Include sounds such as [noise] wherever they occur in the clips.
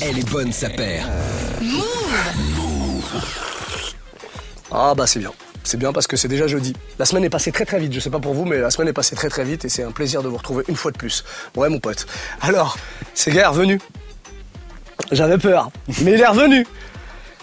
Elle est bonne, sa paire. Ah bah c'est bien. C'est bien parce que c'est déjà jeudi. La semaine est passée très très vite, je sais pas pour vous, mais la semaine est passée très très vite et c'est un plaisir de vous retrouver une fois de plus. Ouais mon pote. Alors, Sega est revenu. J'avais peur, mais il est revenu.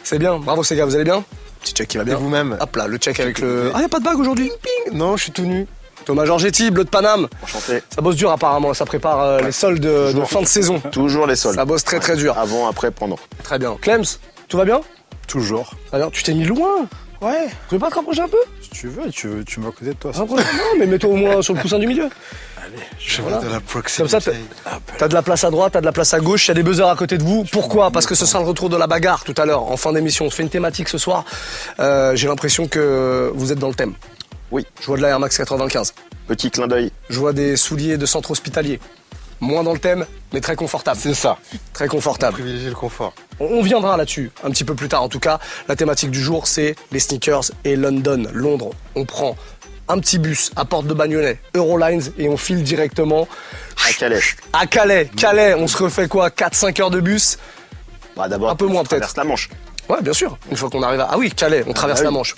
C'est bien, bravo Sega, vous allez bien? Petit check qui va bien. Et vous-même? Hop là, le check avec le... Ah y a pas de bague aujourd'hui? Non, je suis tout nu. Thomas Georgetti, bleu de Paname. Enchanté. Ça bosse dur apparemment, ça prépare euh, les soldes de, de fin de saison. Toujours les soldes. Ça bosse très très dur. Avant, après, pendant. Très bien. Clems, tout va bien? Toujours. Alors, tu t'es mis loin Ouais. Tu veux pas te rapprocher un peu? Si tu veux, tu veux, tu me à côté de toi. ça. Rapproche- Non, mais mets-toi au moins sur le coussin du milieu. Je Voilà. de la proximité. Comme ça, t'as- T'as de la place à droite, t'as de la place à gauche, il y a des buzzers à côté de vous. Pourquoi? Parce que ce sera le retour de la bagarre tout à l'heure, en fin d'émission. On se fait une thématique ce soir. Euh, J'ai l'impression que vous êtes dans le thème. Oui. Je vois de la Air Max 95. Petit clin d'œil. Je vois des souliers de centre hospitalier. Moins dans le thème, mais très confortable. C'est ça. Très confortable. Privilégier le confort. On on viendra là-dessus un petit peu plus tard. En tout cas, la thématique du jour, c'est les sneakers et London, Londres. On prend un petit bus à Porte de Bagnolet, Eurolines, et on file directement À Calais. à Calais. Calais, on se refait quoi 4-5 heures de bus? Bah, D'abord, Un peu moins, on traverse peut-être. la Manche. Ouais, bien sûr. Une fois qu'on arrive à... Ah oui, Calais, on traverse bah la. Manche.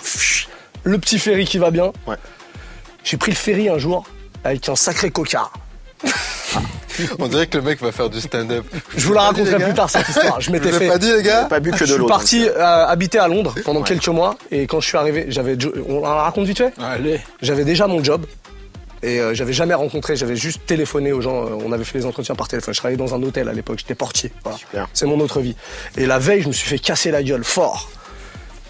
Le petit ferry qui va bien. Ouais. J'ai pris le ferry un jour avec un sacré cocard. [laughs] On dirait que le mec va faire du stand-up. Je vous la raconterai plus tard cette histoire. Je Je m'étais fait... pas dit, les gars Pas bu que Je de suis l'eau. parti donc, euh, habiter à Londres pendant quelques mois et quand je suis arrivé, j'avais, on la raconte vite fait. Allez. J'avais déjà mon job et euh, j'avais jamais rencontré, j'avais juste téléphoné aux gens. euh, on avait fait les entretiens par téléphone. Je travaillais dans un hôtel à l'époque, j'étais portier. Voilà. C'est mon autre vie. Et la veille, je me suis fait casser la gueule fort.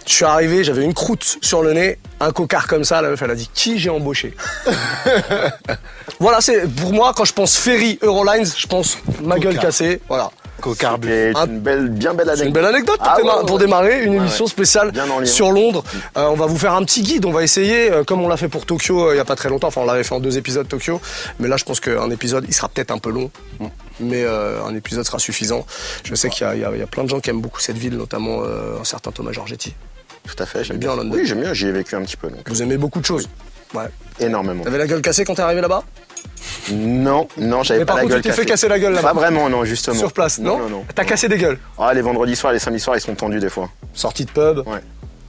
Je suis arrivé, j'avais une croûte sur le nez, un cocard comme ça. La meuf, elle a dit qui j'ai embauché. [laughs] voilà, c'est pour moi quand je pense ferry Eurolines, je pense ma gueule Cocard. cassée. Voilà. Cocarbu. C'est Un- une belle, bien belle anecdote. une belle anecdote pour, Ah déma- ouais, pour ouais. démarrer une émission ouais. spéciale sur Londres. Euh, on va vous faire un petit guide. On va essayer, euh, comme on l'a fait pour Tokyo euh, il y a pas très longtemps. Enfin, on l'avait fait en deux épisodes Tokyo, mais là, je pense qu'un épisode, il sera peut-être un peu long, mais euh, un épisode sera suffisant. Je sais qu'il y, y a- il y a plein de gens qui aiment beaucoup cette ville, notamment euh, un certain Thomas Giorgetti. Tout à fait. J'aime bien London. Oui, j'aime bien. J'y ai vécu un petit peu. Donc, Vous aimez beaucoup de choses. Ouais. énormément. T'avais la gueule cassée quand t'es arrivé là-bas? Non, non, j'avais Mais pas par la contre, gueule tu t'es fait cassée. casser la gueule là-bas. Pas vraiment, non, justement. Sur place, non, Non, non, non. T'as cassé des gueules. Ah, les vendredis soirs, les samedis soirs, ils sont tendus des fois. Sortie de pub. Ouais.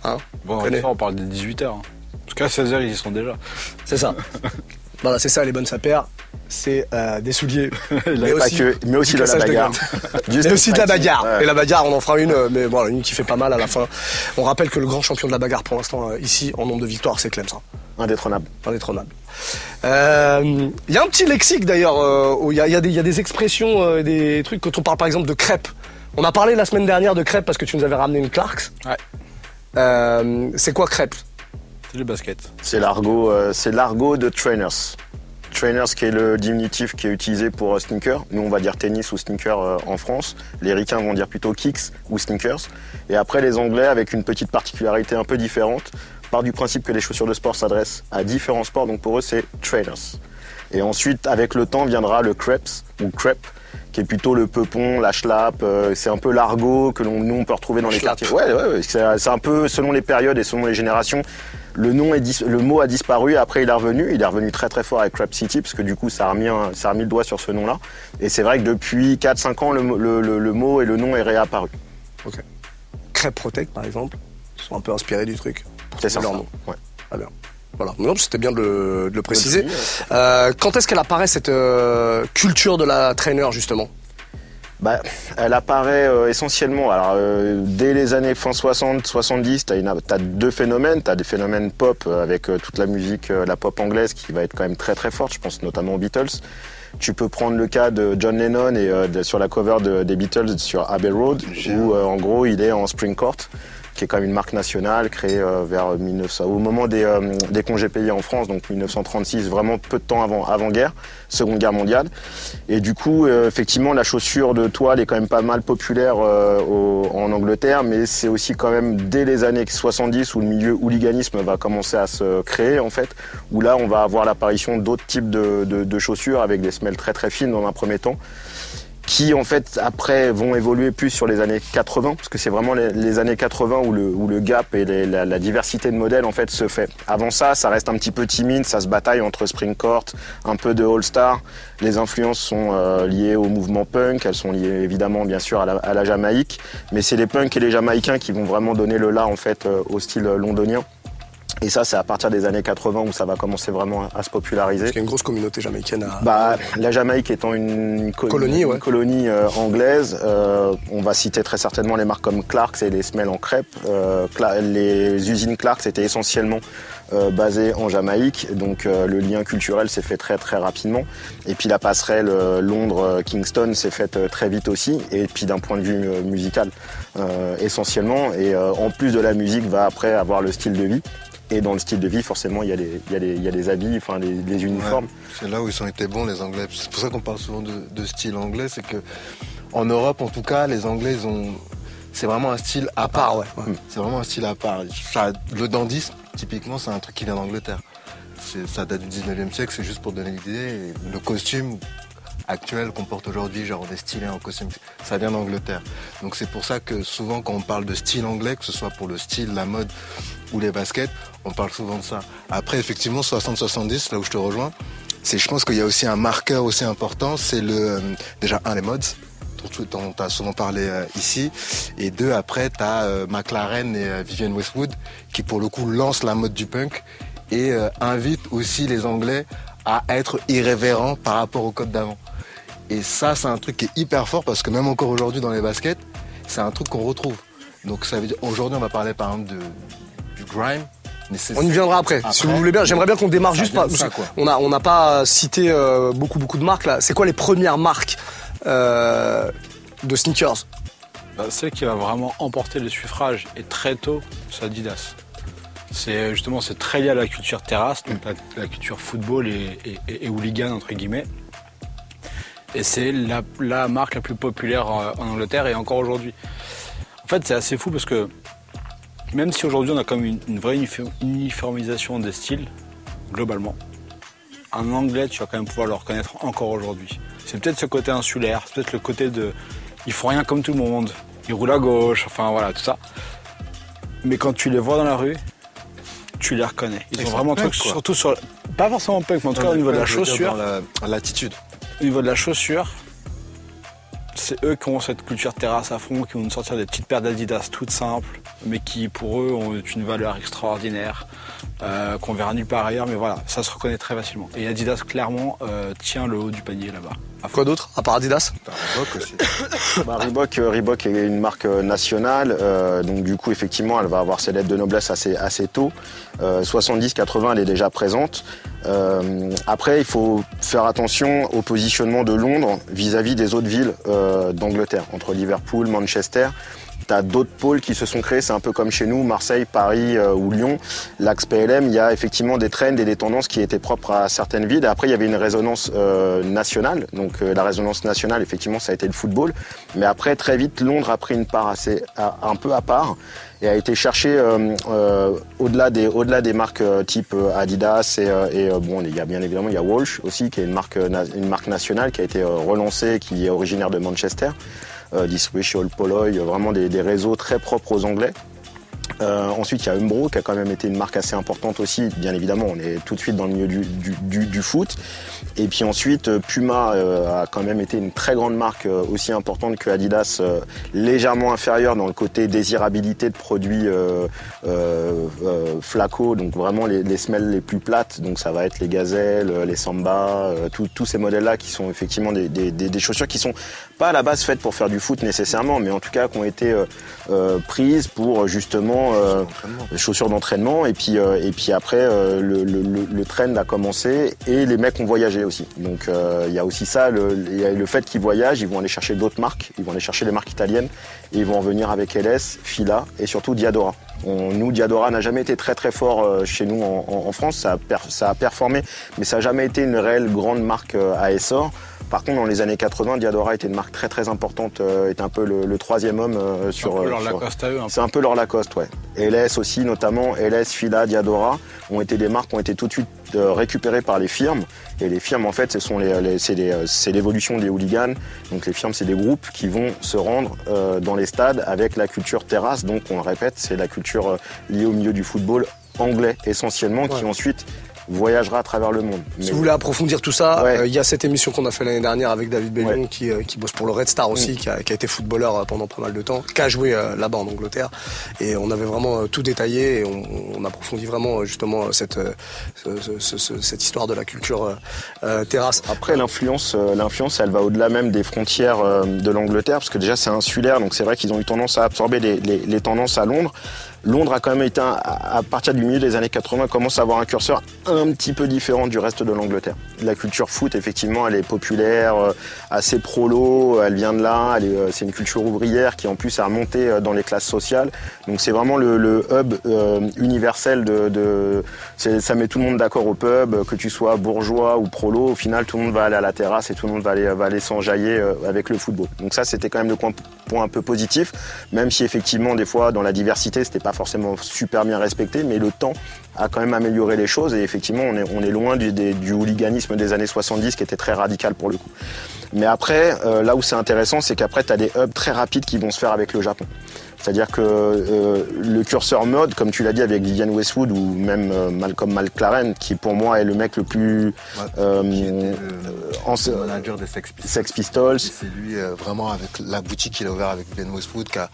Hein Bon, on parle des 18h. En tout cas, 16h, ils y sont déjà. C'est ça. [laughs] voilà, c'est ça les bonnes sapères. C'est euh, des souliers. [laughs] mais Pas que, mais aussi de la de bagarre. Du [laughs] Mais aussi de la bagarre. Ouais. Et la bagarre, on en fera une, euh, mais voilà, une qui fait pas mal à la fin. On rappelle que le grand champion de la bagarre pour l'instant, euh, ici, en nombre de victoires, c'est Clems. hein. Indétrônable. Indétrônable. Euh, Il y a un petit lexique d'ailleurs, euh, où il y, y a des- il y a des expressions, euh, des trucs, quand on parle par exemple de crêpes. On a parlé la semaine dernière de crêpes parce que tu nous avais ramené une Clarks. Ouais. Euh, c'est quoi crêpes? C'est le basket. C'est l'argot, euh, c'est l'argot de trainers. Trainers qui est le diminutif qui est utilisé pour euh, sneaker. Nous on va dire tennis ou sneaker euh, en France. Les ricains vont dire plutôt kicks ou sneakers. Et après les Anglais avec une petite particularité un peu différente part du principe que les chaussures de sport s'adressent à différents sports. Donc pour eux c'est trainers. Et ensuite avec le temps viendra le crepes ou crepe qui est plutôt le peupon, la schlapp, euh, c'est un peu l'argot que l'on, nous on peut retrouver dans les Schlapp. quartiers. Ouais, ouais, ouais, c'est un peu selon les périodes et selon les générations. Le nom est le mot a disparu, après il est revenu, il est revenu très très fort avec Crap City parce que du coup ça a remis, un- ça a remis le doigt sur ce nom-là. Et c'est vrai que depuis 4-5 ans le, mo- le- le- le mot et le nom est réapparu. Crêpes Protect par exemple, sont un peu inspirés du truc. C'est ça. leur nom. Ouais. Très bien. Voilà. Non, c'était bien de le, de le préciser. Euh, quand est-ce qu'elle apparaît cette euh, culture de la trainer justement? Bah, elle apparaît euh, essentiellement alors, euh, dès les années fin 60, 70. Tu as, deux phénomènes. Tu as des phénomènes pop euh, avec euh, toute la musique, euh, la pop anglaise qui va être quand même très très forte. Je pense notamment aux Beatles. Tu peux prendre le cas de John Lennon et euh, de- sur la cover de- des Beatles sur Abbey Road où euh, en gros il est en Spring Court qui est quand même une marque nationale créée euh, vers 1900, au moment des, euh, des congés payés en France, donc 1936, vraiment peu de temps avant, avant guerre, Seconde Guerre mondiale. Et du coup, euh, effectivement, la chaussure de toile est quand même pas mal populaire euh, au- en Angleterre, mais c'est aussi quand même dès les années 70 où le milieu hooliganisme va commencer à se créer, en fait, où là, on va avoir l'apparition d'autres types de, de- de chaussures avec des semelles très très fines dans un premier temps qui en fait après vont évoluer plus sur les années 80 parce que c'est vraiment les, années 80 où le, où le gap et la, diversité de modèles en fait se fait. Avant ça, ça reste un petit peu timide, ça se bataille entre Spring Court, un peu de All Star. Les influences sont euh, liées au mouvement punk, elles sont liées évidemment bien sûr à la, Jamaïque, mais c'est les punks et les Jamaïcains qui vont vraiment donner le là en fait euh, au style londonien. Et ça, c'est à partir des années 80 où ça va commencer vraiment à se populariser. Parce qu'il y a une grosse communauté jamaïcaine à... Bah, la Jamaïque étant une, colonie, colonie euh, anglaise, euh, on va citer très certainement les marques comme Clarks et les semelles en crêpe. Euh, les usines Clarks étaient essentiellement basées en Jamaïque, donc le lien culturel s'est fait très très rapidement. Et puis la passerelle Londres-Kingston s'est faite très vite aussi, et puis d'un point de vue musical essentiellement. Et en plus de la musique, va après avoir le style de vie. Et dans le style de vie, forcément, il y a des, il y a des, il y a habits, enfin, des, uniformes. c'est là où ils ont été bons, les Anglais. C'est pour ça qu'on parle souvent de, style anglais, c'est que en Europe, en tout cas, les Anglais, ils ont. C'est vraiment un style à, part. ouais. C'est vraiment un style à part. le dandisme, typiquement, c'est un truc qui vient d'Angleterre. Ça date du 19e siècle, c'est juste pour donner l'idée. Le costume, actuel qu'on porte aujourd'hui, genre est stylé en costume, ça vient d'Angleterre. Donc c'est pour ça que souvent quand on parle de style anglais, que ce soit pour le style, la mode ou les baskets, on parle souvent de ça. Après effectivement 60-70, là où je te rejoins, c'est je pense qu'il y a aussi un marqueur aussi important, c'est le euh, déjà un les modes dont tu as souvent parlé euh, ici. Et deux, après, tu as euh, McLaren et Vivienne Westwood qui, pour le coup, lancent la mode du punk et invitent aussi les Anglais à être irrévérents par rapport au code d'avant. Et ça, c'est un truc qui est hyper fort parce que même encore aujourd'hui dans les baskets, c'est un truc qu'on retrouve. Donc ça veut dire aujourd'hui on va parler par exemple de, du grime. Mais on y viendra après. Si vous voulez bien, j'aimerais bien qu'on démarre juste pas. on n'a on pas cité euh, beaucoup beaucoup de marques là. C'est quoi les premières marques euh, de sneakers? Bah, Celle qui va vraiment emporter le suffrage et très tôt, c'est Adidas. C'est justement c'est très lié à la culture terrasse, donc la, culture football et, et, et hooligan entre guillemets. Et c'est la, marque la plus populaire euh, en Angleterre et encore aujourd'hui. En fait, c'est assez fou parce que même si aujourd'hui on a comme une, une, vraie uniformisation des styles, globalement, en anglais, tu vas quand même pouvoir le reconnaître encore aujourd'hui. C'est peut-être ce côté insulaire, c'est peut-être le côté de ils font rien comme tout le monde, ils roulent à gauche, enfin voilà, tout ça. Mais quand tu les vois dans la rue, tu les reconnais. Ils, ont vraiment un truc, surtout sur. Pas forcément punk, mais en tout cas au niveau de la chaussure. L'attitude. Au niveau de la chaussure, c'est eux qui ont cette culture terrasse à fond, qui vont nous sortir des petites paires d'Adidas toutes simples, mais qui pour eux ont une valeur extraordinaire, euh, qu'on verra nulle part ailleurs, mais voilà, ça se reconnaît très facilement. Et Adidas clairement euh, tient le haut du panier là-bas. Quoi d'autre à part Adidas Reebok aussi. [coughs] bah, euh, Reebok, est une marque nationale, donc du coup effectivement elle va avoir ses lettres de noblesse assez, assez tôt. 70-80 elle est déjà présente. Euh, après, il faut faire attention au positionnement de Londres vis-à-vis des autres villes euh, d'Angleterre, entre Liverpool, Manchester. Tu as d'autres pôles qui se sont créés, c'est un peu comme chez nous, Marseille, Paris euh, ou Lyon. L'axe PLM, il y a effectivement des trends et des tendances qui étaient propres à certaines villes. Et après, il y avait une résonance nationale. Donc la résonance nationale, effectivement, ça a été le football. Mais après, très vite, Londres a pris une part assez, un peu à part et a été cherché euh, euh, au-delà des au-delà des marques euh, type Adidas et, bon il y a bien évidemment il y a Walsh aussi qui est une marque une marque nationale qui a été relancée qui est originaire de Manchester distribuée chez Old Poloy vraiment des, des réseaux très propres aux Anglais euh, ensuite, il y a Umbro qui a quand même été une marque assez importante aussi. Bien évidemment, on est tout de suite dans le milieu du, du, du, foot. Et puis ensuite, euh, Puma euh, a quand même été une très grande marque euh, aussi importante que Adidas, légèrement inférieure dans le côté désirabilité de produits flaco, donc vraiment les, les, semelles les plus plates. Donc ça va être les gazelles, les samba, tous ces modèles-là qui sont effectivement des, des, des, chaussures qui sont pas à la base faites pour faire du foot nécessairement, mais en tout cas qui ont été prises pour justement euh, chaussures d'entraînement. Et puis, euh, et puis après, euh, le, le, le, trend a commencé et les mecs ont voyagé aussi. Donc il y a aussi ça, le, le fait qu'ils voyagent, ils vont aller chercher d'autres marques, ils vont aller chercher les marques italiennes et ils vont en venir avec LS, Fila et surtout Diadora. On, nous, Diadora n'a jamais été très très fort chez nous en, en, France, ça a, ça a performé, mais ça n'a jamais été une réelle grande marque à essor. Par contre, dans les années 80, Diadora était une marque très très importante, euh, est un peu le, troisième homme euh, sur. C'est un peu leur Lacoste à eux. C'est un peu leur Lacoste, ouais. LS aussi, notamment LS, Fila, Diadora, ont été des marques qui ont été tout de suite récupérés par les firmes. Et les firmes, en fait, ce sont les, c'est l'évolution des hooligans. Donc les firmes, c'est des groupes qui vont se rendre dans les stades avec la culture terrasse. Donc on le répète, c'est la culture liée au milieu du football anglais essentiellement, qui ensuite voyagera à travers le monde. Si vous voulez approfondir tout ça, euh, il y a cette émission qu'on a fait l'année dernière avec David Bellion qui, euh, qui, bosse pour le Red Star aussi, mm. qui, a, qui, a, été footballeur euh, pendant pas mal de temps, qui a joué là-bas en Angleterre. Et on avait vraiment tout détaillé et on, on approfondit vraiment justement cette, ce, ce, cette histoire de la culture terrasse. Après, l'influence, l'influence, elle va au-delà même des frontières de l'Angleterre, parce que déjà c'est insulaire, donc c'est vrai qu'ils ont eu tendance à absorber les, les, les tendances à Londres. Londres a quand même été, à partir du milieu des années 80, commence à avoir un curseur un petit peu différent du reste de l'Angleterre. La culture foot, effectivement, elle est populaire, euh, assez prolo, elle vient de là, euh, c'est une culture ouvrière qui en plus a remonté euh, dans les classes sociales. Donc c'est vraiment le, hub universel de, ça met tout le monde d'accord au pub, que tu sois bourgeois ou prolo, au final tout le monde va aller à la terrasse et tout le monde va aller, va aller s'enjailler avec le football. Donc ça c'était quand même le point, point un peu positif, même si effectivement des fois dans la diversité c'était pas forcément super bien respecté, mais le temps a quand même amélioré les choses et effectivement on est, on est loin du, du hooliganisme des années 70 qui était très radical pour le coup. Mais après, euh, là où c'est intéressant, c'est qu'après tu as des hubs très rapides qui vont se faire avec le Japon. C'est-à-dire que euh, le curseur mode, comme tu l'as dit avec Vivian Westwood ou même euh, Malcolm McLaren, qui pour moi est le mec le plus euh, manager des Sex Pistols. Sex Pistols. C'est lui vraiment avec la boutique qu'il a ouvert avec Vivian Westwood qui a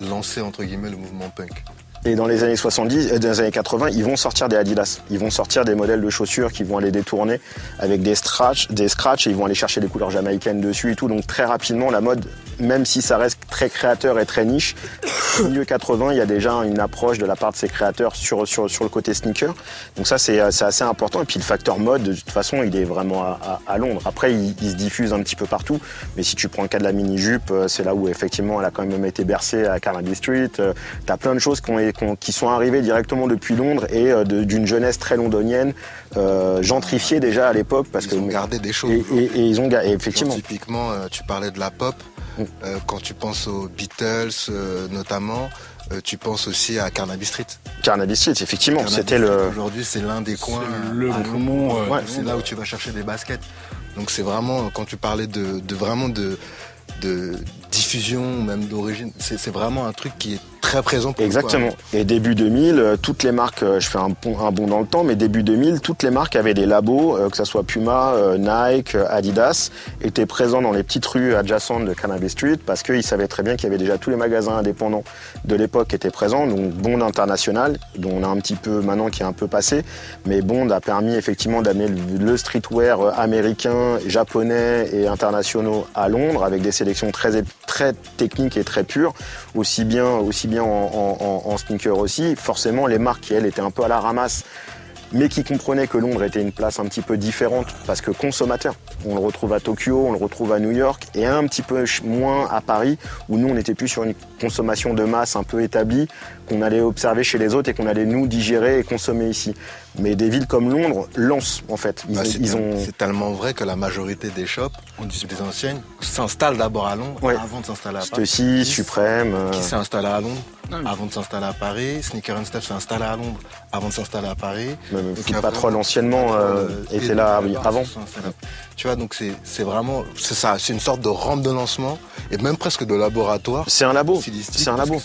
lancer entre guillemets le mouvement punk. Et dans les années 70, euh, dans les années 80, ils vont sortir des Adidas. Ils vont sortir des modèles de chaussures qui vont aller détourner avec des scratchs, des scratchs et ils vont aller chercher des couleurs jamaïcaines dessus et tout. Donc très rapidement, la mode, même si ça reste très créateur et très niche, au milieu 80, il y a déjà une approche de la part de ces créateurs sur, sur, sur le côté sneaker. Donc ça, c'est assez important. Et puis le facteur mode, de toute façon, il est vraiment à, Londres. Après, il, se diffuse un petit peu partout. Mais si tu prends le cas de la mini-jupe, euh, c'est là où effectivement, elle a quand même été bercée à Carnaby Street. Euh, tu as plein de choses qui ont qui sont arrivés directement depuis Londres et euh, d'une jeunesse très londonienne, euh, gentrifiée déjà à l'époque. parce Ils ont gardé des choses. Et, ils ont effectivement. typiquement, euh, tu parlais de la pop. Mm. quand tu penses aux Beatles notamment, tu penses aussi à Carnaby Street. Carnaby Street, effectivement, c'était le. Aujourd'hui, c'est l'un des coins. Le poumon. c'est là où tu vas chercher des baskets. Donc c'est vraiment quand tu parlais de, de vraiment de, de diffusion, même d'origine, c'est vraiment un truc qui est très présent pour Exactement. Et début 2000, euh, toutes les marques, euh, je fais un bond, un dans le temps, mais début 2000, toutes les marques avaient des labos, euh, que ce soit Puma, Nike, Adidas, étaient présents dans les petites rues adjacentes de Cannabis Street parce qu'ils savaient très bien qu'il y avait déjà tous les magasins indépendants de l'époque qui étaient présents, donc Bond international, dont on a un petit peu maintenant qui est un peu passé, mais Bond a permis effectivement d'amener le streetwear américain, japonais et internationaux à Londres avec des sélections très, très techniques et très pures, aussi bien, aussi bien en, en, sneaker aussi. Forcément, les marques qui, elles, étaient un peu à la ramasse, mais qui comprenaient que Londres était une place un petit peu différente parce que consommateur. On le retrouve à Tokyo, on le retrouve à New York et un petit peu moins à Paris où nous on n'était plus sur une consommation de masse un peu établie qu'on allait observer chez les autres et qu'on allait nous digérer et consommer ici. Mais des villes comme Londres lancent en fait. Bah, c'est tellement vrai que la majorité des shops, des anciennes, s'installent d'abord à Londres avant de s'installer à Paris. Stussy, Suprême. Qui euh, s'est installé à Londres avant de s'installer à Paris. Sneaker and Steph s'est installé à Londres avant de s'installer à Paris. Même Foot Patrol anciennement euh, était là avant. Tu vois, donc c'est vraiment, c'est ça, c'est une sorte de rampe de lancement et même presque de laboratoire. C'est un labo. C'est un labo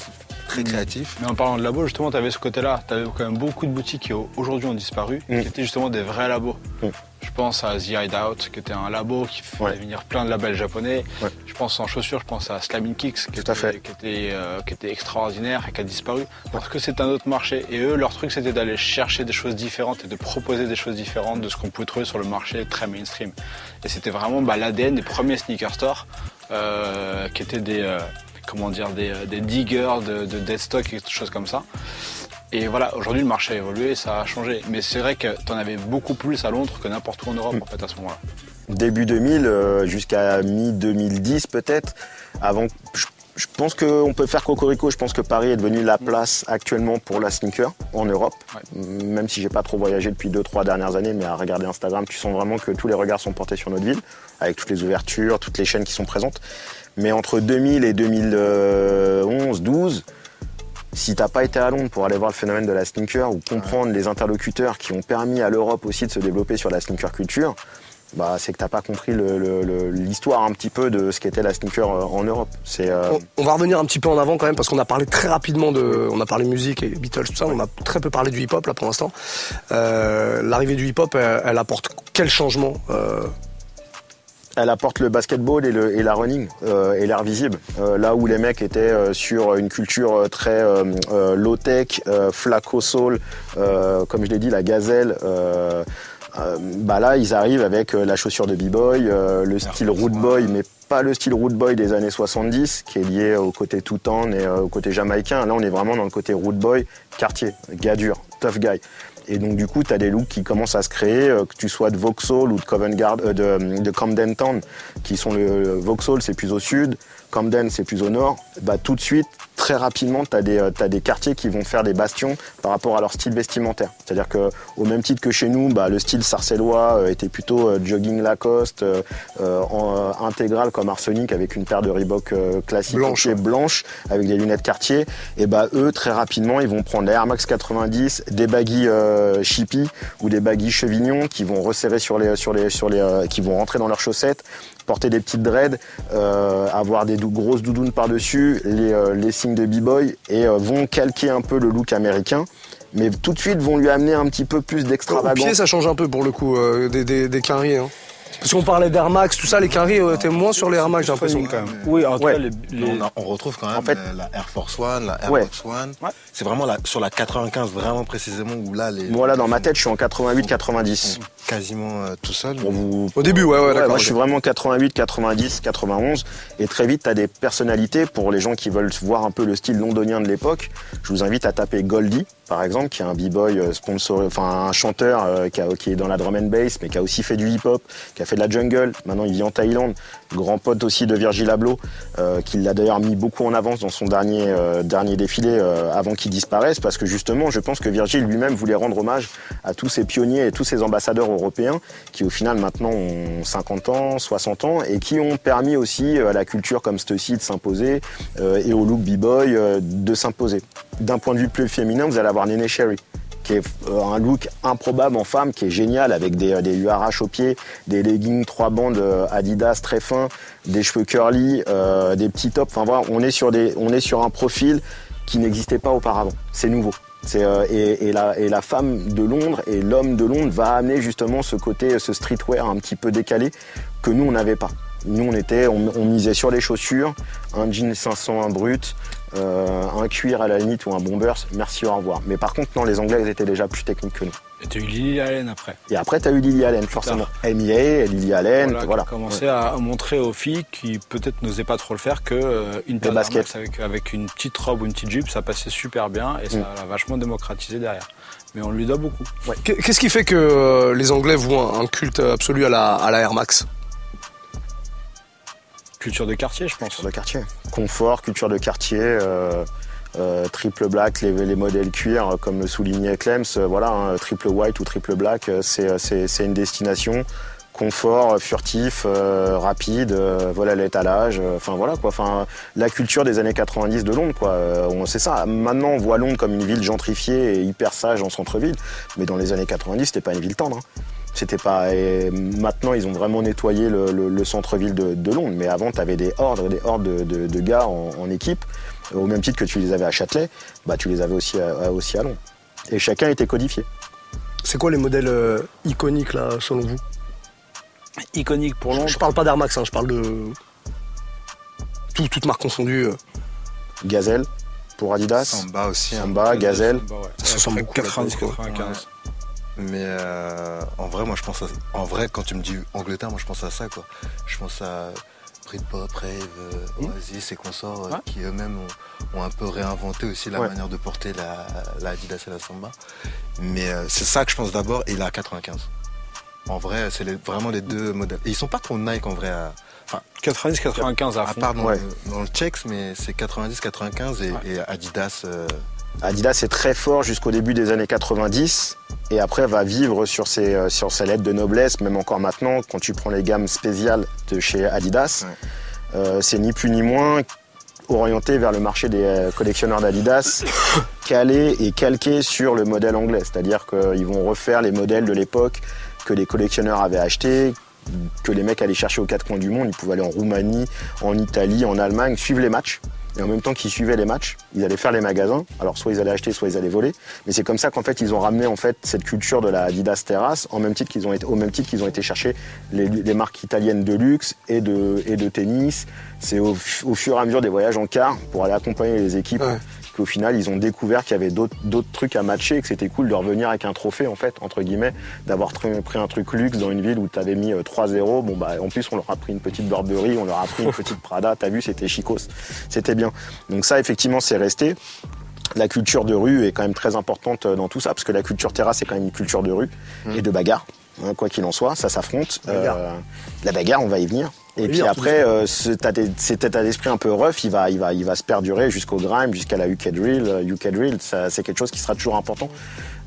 très créatif. Mais en parlant de labo, justement, tu avais ce côté-là. Tu avais quand même beaucoup de boutiques qui aujourd'hui ont disparu, mm. qui étaient justement des vrais labos. Mm. Je pense à The Hideout, qui était un labo qui faisait venir plein de labels japonais. Je pense en chaussures, je pense à Slamming Kicks, qui, était, Qui, était, euh, qui était extraordinaire et qui a disparu. Parce que c'est un autre marché. Et eux, leur truc, c'était d'aller chercher des choses différentes et de proposer des choses différentes de ce qu'on pouvait trouver sur le marché très mainstream. Et c'était vraiment bah, l'ADN des premiers sneaker stores, euh, qui étaient des. Euh, comment dire, des, euh, diggers de, de deadstock et des choses comme ça. Et voilà, aujourd'hui le marché a évolué, ça a changé. Mais c'est vrai que tu en avais beaucoup plus à Londres que n'importe où en Europe en fait à ce moment-là. Début 2000 euh, jusqu'à mi-2010 peut-être. Avant, je, pense qu'on peut faire cocorico. Je pense que Paris est devenu la place actuellement pour la sneaker en Europe. Même si j'ai pas trop voyagé depuis 2-3 dernières années, mais à regarder Instagram, tu sens vraiment que tous les regards sont portés sur notre ville, avec toutes les ouvertures, toutes les chaînes qui sont présentes. Mais entre 2000 et 2011, 12, Si t'as pas été à Londres pour aller voir le phénomène de la sneaker ou comprendre les interlocuteurs qui ont permis à l'Europe aussi de se développer sur la sneaker culture, bah, c'est que t'as pas compris l'histoire un petit peu de ce qu'était la sneaker euh, en Europe. C'est euh, On, on va revenir un petit peu en avant quand même parce qu'on a parlé très rapidement de, on a parlé musique et Beatles tout ça, on a très peu parlé du hip-hop là pour l'instant. Euh, L'arrivée du hip-hop, elle, elle apporte quel changement euh, Elle apporte le basketball et, le, et la running et l'air visible. Là où les mecs étaient sur une culture très low-tech, euh, flaco soul, comme je l'ai dit, la gazelle. Euh, bah là, ils arrivent avec euh, la chaussure de b-boy, euh, le style root boy, mais pas le style root boy des années 70, qui est lié au côté tout-temps et euh, au côté jamaïcain. Là, on est vraiment dans le côté root boy, quartier, gars dur, tough guy. Et donc du coup, tu as des looks qui commencent à se créer, euh, que tu sois de Vauxhall ou de Covent Garden, euh, de, de Camden Town, qui sont le, le Vauxhall, c'est plus au sud, Camden, c'est plus au nord. Bah tout de suite, très rapidement, tu as des euh, t'as des quartiers qui vont faire des bastions par rapport à leur style vestimentaire. C'est-à-dire que au même titre que chez nous, bah, le style sarcellois euh, était plutôt euh, jogging Lacoste, euh, euh, en, intégral comme Arsenic avec une paire de Reebok classique Blanche, ouais. blanche avec des lunettes quartier. Et bah eux, très rapidement, ils vont prendre les Air Max 90, des baggy euh, Chippy ou des baggy Chevignon qui vont resserrer sur les sur les sur les euh, qui vont rentrer dans leurs chaussettes porter des petites dreads, euh, avoir des dou- grosses doudounes par-dessus, les, euh, les signes de b-boy et euh, vont calquer un peu le look américain, mais tout de suite vont lui amener un petit peu plus Au d'extravagance. pied, ça change un peu pour le coup des, des, hein. Parce qu'on parlait d'Air Max, tout ça, les quinries euh, étaient moins sur les Air Max, j'ai l'impression. quand même. Oui, en tout Ouais. cas, les, les- On, a- on retrouve quand même En fait- euh, la Air Force One, la Air Ouais. Max One. Ouais. C'est vraiment la, sur la 95 vraiment précisément où là les. Moi là dans ma tête, je suis en sont 88-90. quasiment euh, tout seul. Pour vous Au début, ouais, ouais, Ouais, d'accord. moi, je suis vraiment 88, 90, 91. Et très vite, tu as des personnalités. Pour les gens qui veulent voir un peu le style londonien de l'époque, je vous invite à taper Goldie, par exemple, qui est un b-boy euh, sponsor, enfin un chanteur euh, qui, est dans la drum and bass, mais qui a aussi fait du hip-hop, qui a fait de la jungle. Maintenant, il vit en Thaïlande. Grand pote aussi de Virgil Abloh, euh, qui l'a d'ailleurs mis beaucoup en avance dans son dernier, défilé avant qu'il disparaisse, parce que justement, je pense que Virgil lui-même voulait rendre hommage à tous ces pionniers et tous ces ambassadeurs européens qui au final maintenant ont 50 ans, 60 ans et qui ont permis aussi à la culture comme ceci de s'imposer et au look b-boy de s'imposer. D'un point de vue plus féminin, vous allez avoir Nene Sherry qui est euh, un look improbable en femme, qui est génial avec des, euh, des URH au pied, des leggings trois bandes euh, Adidas très fins, des cheveux curly, des petits tops. Enfin voilà, on est sur des, on est sur un profil qui n'existait pas auparavant. C'est nouveau. C'est, et, et la, et la femme de Londres et l'homme de Londres va amener justement ce côté, ce streetwear un petit peu décalé que nous on n'avait pas. Nous on était, on, on misait sur les chaussures, un jean 501 brut, euh, un cuir à la limite ou un bombers. Merci au revoir. Mais par contre non, les Anglais ils étaient déjà plus techniques que nous. et t'as eu Lily Allen après. Et après t'as eu Lily Allen forcément. MIA, Lily Allen, Voilà, voilà. commencé à à montrer aux filles qui peut-être n'osaient pas trop le faire que euh, une paire basket. avec, avec une petite robe ou une petite jupe, ça passait super bien et ça Mm. l'a vachement démocratisé derrière. Mais on lui doit beaucoup. Qu'est- Qu'est-ce qui fait que euh, les Anglais vouent un, un culte absolu à la, à la Air Max? Culture de quartier, je pense. Culture de quartier. Confort, culture de quartier, euh, euh, triple black, les, les modèles cuir, euh, comme le soulignait Clems, voilà, hein, triple white ou triple black, c'est, une destination. Confort, furtif, rapide, voilà l'étalage, enfin voilà quoi, enfin la culture des années 90 de Londres quoi, on ça. Maintenant on voit Londres comme une ville gentrifiée et hyper sage en centre-ville, mais dans les années 90 c'était pas une ville tendre. hein. C'était pas. Et maintenant, ils ont vraiment nettoyé le, le- le centre-ville de, de Londres. Mais avant, tu avais des hordes, des hordes de, de- de gars en, en équipe, au même titre que tu les avais à Châtelet, bah tu les avais aussi à, aussi à Londres. Et chacun était codifié. C'est quoi les modèles euh, iconiques là, selon vous? Iconique pour Londres. Je parle pas d'Air Max, hein, je parle de tout, toute marque confondue. euh. Gazelle pour Adidas, Samba aussi. hein. Samba, Gazelle. Bah ouais. Ça ressemble Après beaucoup, là, 90, pour le coup. 95. Mais euh, en vrai, moi je pense à, en vrai quand tu me dis Angleterre, moi je pense à ça quoi. Je pense à Britpop, Rave, euh, Oasis et consorts euh, Ouais. qui eux-mêmes ont, ont un peu réinventé aussi la Ouais. manière de porter la, la Adidas et la Samba. Mais euh, c'est ça que je pense d'abord et la 95. En vrai, c'est les- vraiment les deux modèles. Et ils sont pas trop Nike en vrai à, 90, 95 à à fond. part dans, Ouais. le, dans le Checks, mais c'est 90, 95 et, Ouais. et Adidas. euh, Adidas est très fort jusqu'au début des années 90 et après va vivre sur ses, euh, sur ses lettres de noblesse, même encore maintenant, quand tu prends les gammes spéciales de chez Adidas, Ouais. euh, c'est ni plus ni moins orienté vers le marché des euh, collectionneurs d'Adidas, [coughs] calé et calqué sur le modèle anglais. C'est-à-dire qu'ils vont refaire les modèles de l'époque que les collectionneurs avaient achetés, que les mecs allaient chercher aux quatre coins du monde. Ils pouvaient aller en Roumanie, en Italie, en Allemagne, suivre les matchs. Et en même temps qu'ils suivaient les matchs, ils allaient faire les magasins. Alors soit ils allaient acheter, soit ils allaient voler. Mais c'est comme ça qu'en fait ils ont ramené en fait cette culture de la Adidas Terrace, en même titre qu'ils ont été, au même titre qu'ils ont été chercher les, marques italiennes de luxe et de, tennis. C'est au, fur et à mesure des voyages en car pour aller accompagner les équipes. Qu'au final ils ont découvert qu'il y avait d'autres trucs à matcher et que c'était cool de revenir avec un trophée en fait entre guillemets d'avoir pris un truc luxe dans une ville où tu avais mis euh, 3-0 bon bah en plus on leur a pris une petite Burberry on leur a pris une [laughs] petite Prada. T'as vu c'était chicos. C'était bien. Donc ça effectivement c'est resté. La culture de rue est quand même très importante euh, dans tout ça parce que la culture terrasse c'est quand même une culture de rue et de bagarre hein, quoi qu'il en soit. Ça s'affronte. Euh, la bagarre on va y venir et puis après, euh, cet état d'esprit un peu rough, il va, il va, il va se perdurer jusqu'au grime, jusqu'à la UK drill. Euh, UK drill, ça, c'est quelque chose qui sera toujours important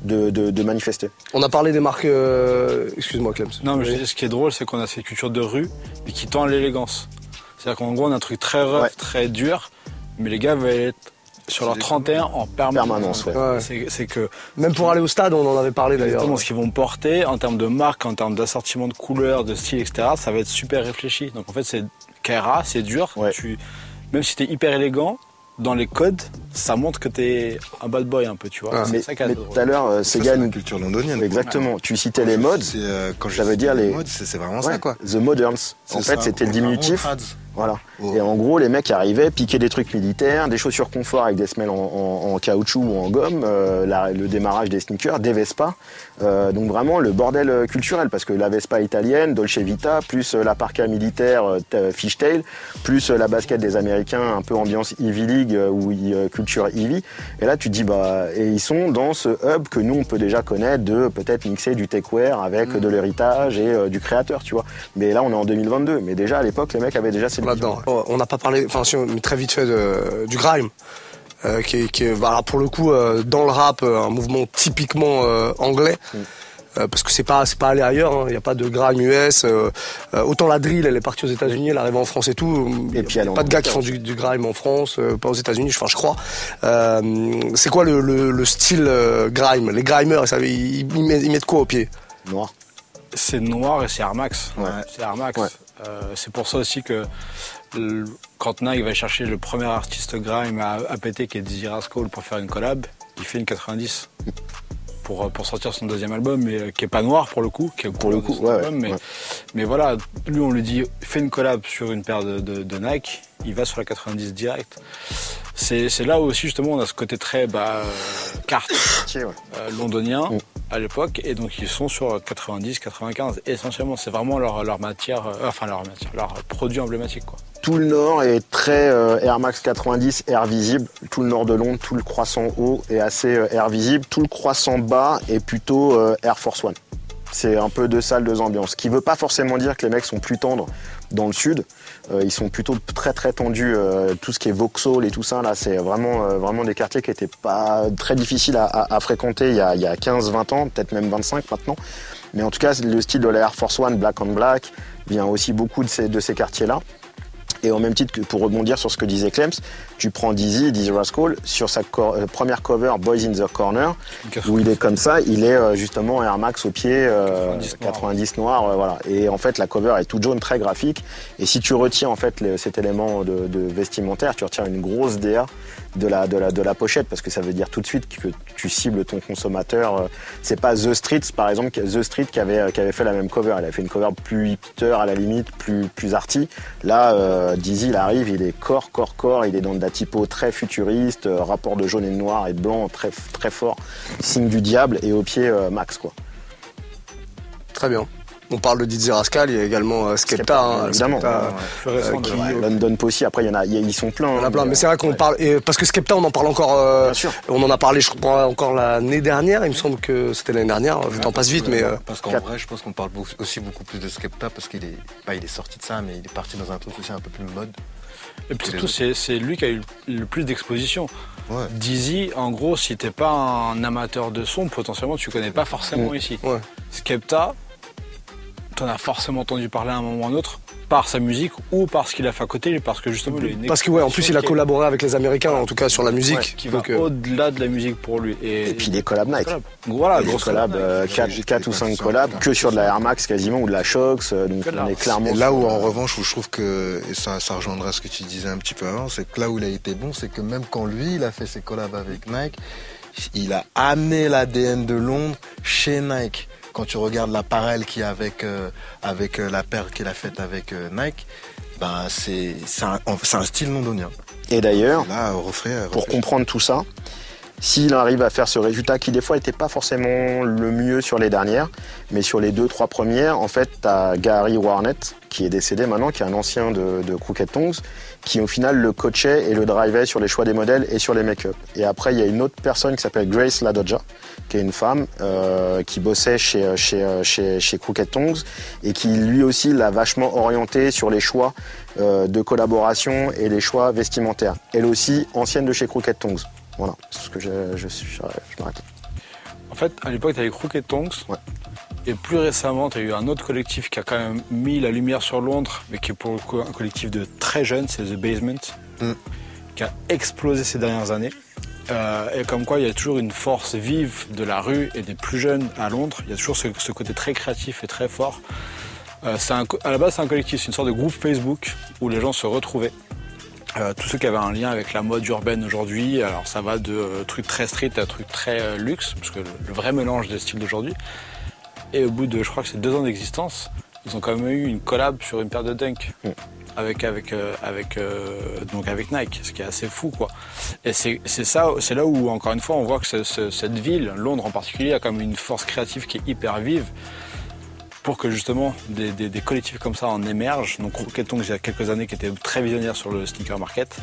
de, de, de manifester. On a parlé des marques. euh, Excuse-moi, Clems. Non, mais je Oui. dis, ce qui est drôle, c'est qu'on a cette culture de rue, mais qui tend à l'élégance. C'est-à-dire qu'en gros, on a un truc très rough, Ouais. très dur, mais les gars veulent être sur leur 31 en permanence. Permanence, ouais. Ouais. C'est c'est que Même pour aller au stade, on en avait parlé d'ailleurs. exactement ce qu'ils vont porter en termes de marque, en termes d'assortiment de couleurs, de style, etc. Ça va être super réfléchi. Donc en fait, c'est Kaira, c'est dur. Ouais. Tu, même si t'es hyper élégant, dans les codes, ça montre que t'es un bad boy un peu, tu vois. Ah. C'est Mais ça mais tout à l'heure, euh, Ça, c'est Segan, la culture londonienne. exactement, tu citais les modes. C'est, euh, quand je Ça veut dire les- modes, c'est c'est vraiment Ouais, ça, quoi. The Moderns. En C'est fait, ça. c'était le diminutif. Voilà. Oh. Et en gros, les mecs arrivaient, piquaient des trucs militaires, des chaussures confort avec des semelles en, en- en caoutchouc ou en gomme, euh, la- le démarrage des sneakers, des Vespa. Euh, donc vraiment le bordel euh, culturel, parce que la Vespa italienne, Dolce Vita, plus euh, la parka militaire euh, Fishtail, plus la basket des Américains, un peu ambiance Ivy League ou culture Ivy. Et là, tu te dis, bah, et ils sont dans ce hub que nous, on peut déjà connaître de peut-être mixer du techwear avec Mm. de l'héritage et euh, du créateur, tu vois. Mais là, on est en 2022. Mais déjà, à l'époque, les mecs avaient déjà cette là-dedans. On n'a pas parlé, enfin, si, mais très vite fait de- du grime. euh, qui est, qui est, bah, pour le coup euh, dans le rap euh, un mouvement typiquement euh, anglais parce que c'est pas c'est pas allé ailleurs hein. il n'y a pas de grime US euh, euh, autant la drill elle est partie aux États-Unis elle arrive en France et tout Et puis, n'y a pas de gars qui font du, du grime en France euh, pas aux États-Unis enfin je crois Euh, c'est quoi le, le- le style euh, grime? Les grimers ils, savent- ils, ils mettent, ils mettent quoi au pied? Noir. C'est noir et c'est Air Max. Ouais. C'est Air Max. Ouais. Euh, c'est pour ça aussi que quand Nike va chercher le premier artiste grime à, à péter qui est Dizzy Rascal pour faire une collab, il fait une 90 pour, euh, pour sortir son deuxième album, mais euh, qui est pas noir pour le coup, qui est Pour le coup, cet ouais, album, mais, ouais. mais voilà, lui on lui dit fais une collab sur une paire de, de- de Nike, il va sur la 90 direct. C'est là où aussi justement on a ce côté très bah, carte euh, londonien Mm. À l'époque et donc ils sont sur 90 95 essentiellement c'est vraiment leur, matière euh, enfin leur matière leur produit emblématique quoi Tout le nord est très euh, Air Max 90 air visible. Tout le nord de Londres, tout le croissant haut est assez euh, air visible. Tout le croissant bas est plutôt Air Force One. C'est un peu deux salles, deux ambiances. Ce qui veut pas forcément dire que les mecs sont plus tendres dans le sud. Euh, ils sont plutôt très très tendus. euh, tout ce qui est Vauxhall et tout ça, là, c'est vraiment, euh, vraiment des quartiers qui étaient pas très difficiles à, fréquenter il y a, il y a 15-20 ans, peut-être même 25 maintenant. Mais en tout cas, le style de la Air Force One, Black on Black, vient aussi beaucoup de ces, de ces quartiers-là. Et en même titre que pour rebondir sur ce que disait Clems, tu prends Dizzy, Dizzy Rascal, sur sa co- euh, première cover Boys in the Corner, où il est comme ça, il est euh, justement Air Max au pied, euh, 90 noir. 90 noir, euh, voilà. Et en fait, la cover est toute jaune, très graphique. Et si tu retiens en fait cet élément de, de vestimentaire, tu retiens une grosse DA de la, de, la, de la pochette, parce que ça veut dire tout de suite que tu cibles ton consommateur. euh, C'est pas The Streets, par exemple, The Street qui avait, qui avait fait la même cover. Elle avait fait une cover plus hipster à la limite, plus, plus arty. Là, euh, Dizzy, il arrive, il est corps, corps, corps, il est dans de la typo très futuriste, euh, rapport de jaune et de noir et de blanc très, fort, signe du diable et au pied euh, max quoi. très bien on parle de Didier Rascal il y a également euh, Skepta, hein, évidemment. Skepta, Ouais, récent euh, qui- de- Ouais, London Posse, après il y en a, il y a- ils sont pleins. Il y en a hein, plein, mais c'est vrai qu'on ouais. parle et parce que Skepta on en parle encore. euh, Bien sûr. On en a parlé, je crois encore l'année dernière. Il me semble que c'était l'année dernière. Le temps passe vite, mais euh, Parce qu'en vrai, je pense qu'on parle aussi beaucoup plus de Skepta parce qu'il est, bah, il est sorti de ça, mais il est parti dans un truc aussi un peu plus mode. et puis surtout c'est c'est lui qui a eu le plus d'exposition Ouais. Dizzy en gros si t'es pas un amateur de son potentiellement tu connais pas forcément Mm. ici ouais. Skepta t'en as forcément entendu parler à un moment ou à un autre par sa musique ou par ce qu'il a fait à côté, parce que justement, il a une Parce que ouais, en plus il a collaboré avec les Américains, en tout cas sur la ouais, musique. qui va euh, au-delà de la musique pour lui. Et, Et puis des collabs Nike. Voilà, Des collabs, collab. euh, Nike. 4, Logique, 4 ou les 5 collabs, que sur de la Air Max quasiment ou de la Shox. euh, Donc on est clairement. Et là où, en euh, revanche, où je trouve que, et ça, ça rejoindra ce que tu disais un petit peu avant, c'est que là où il a été bon, c'est que même quand lui, il a fait ses collabs avec Nike, il a amené l'ADN de Londres chez Nike. Quand tu regardes l'appareil qu'il y a avec, euh, avec euh, la paire qu'il a faite avec euh, Nike, ben c'est un, un style londonien. Et d'ailleurs, pour comprendre tout ça, s'il arrive à faire ce résultat qui des fois n'était pas forcément le mieux sur les dernières, mais sur les deux trois premières, en fait, tu as Gary Warnett qui est décédé maintenant, qui est un ancien de, de Crooked Tongues, qui au final le coachait et le drivait sur les choix des modèles et sur les make-up. Et après, il y a une autre personne qui s'appelle Grace Ladoja, qui est une femme euh, qui bossait chez, chez, chez, chez Crooked Tongues et qui lui aussi l'a vachement orienté sur les choix euh, de collaboration et les choix vestimentaires. Elle aussi, ancienne de chez Crooked Tongues. Voilà, c'est ce que je, je, je, je m'arrête. En fait, à l'époque, tu avais Crooked Tongues. Ouais. Et plus récemment, tu as eu un autre collectif qui a quand même mis la lumière sur Londres, mais qui est pour le coup un collectif de très jeunes, c'est The Basement, Mm. qui a explosé ces dernières années. Euh, et comme quoi, il y a toujours une force vive de la rue et des plus jeunes à Londres. Il y a toujours ce, ce côté très créatif et très fort. Euh, un à la base, c'est un collectif, c'est une sorte de groupe Facebook où les gens se retrouvaient. Euh, tous ceux qui avaient un lien avec la mode urbaine aujourd'hui, alors ça va de euh, trucs très street à trucs très euh, luxe, parce que le, vrai mélange des styles d'aujourd'hui. Et au bout de, je crois que c'est deux ans d'existence, ils ont quand même eu une collab sur une paire de Dunk. Mm. Avec, avec, euh, avec, donc avec Nike, ce qui est assez fou. Quoi. Et c'est c'est ça, c'est là où, encore une fois, on voit que ce- ce- cette ville, Londres en particulier, a quand même une force créative qui est hyper vive pour que justement des, des- des collectifs comme ça en émergent. Donc Rocket Tongues, il y a quelques années, qui était très visionnaire sur le sneaker market.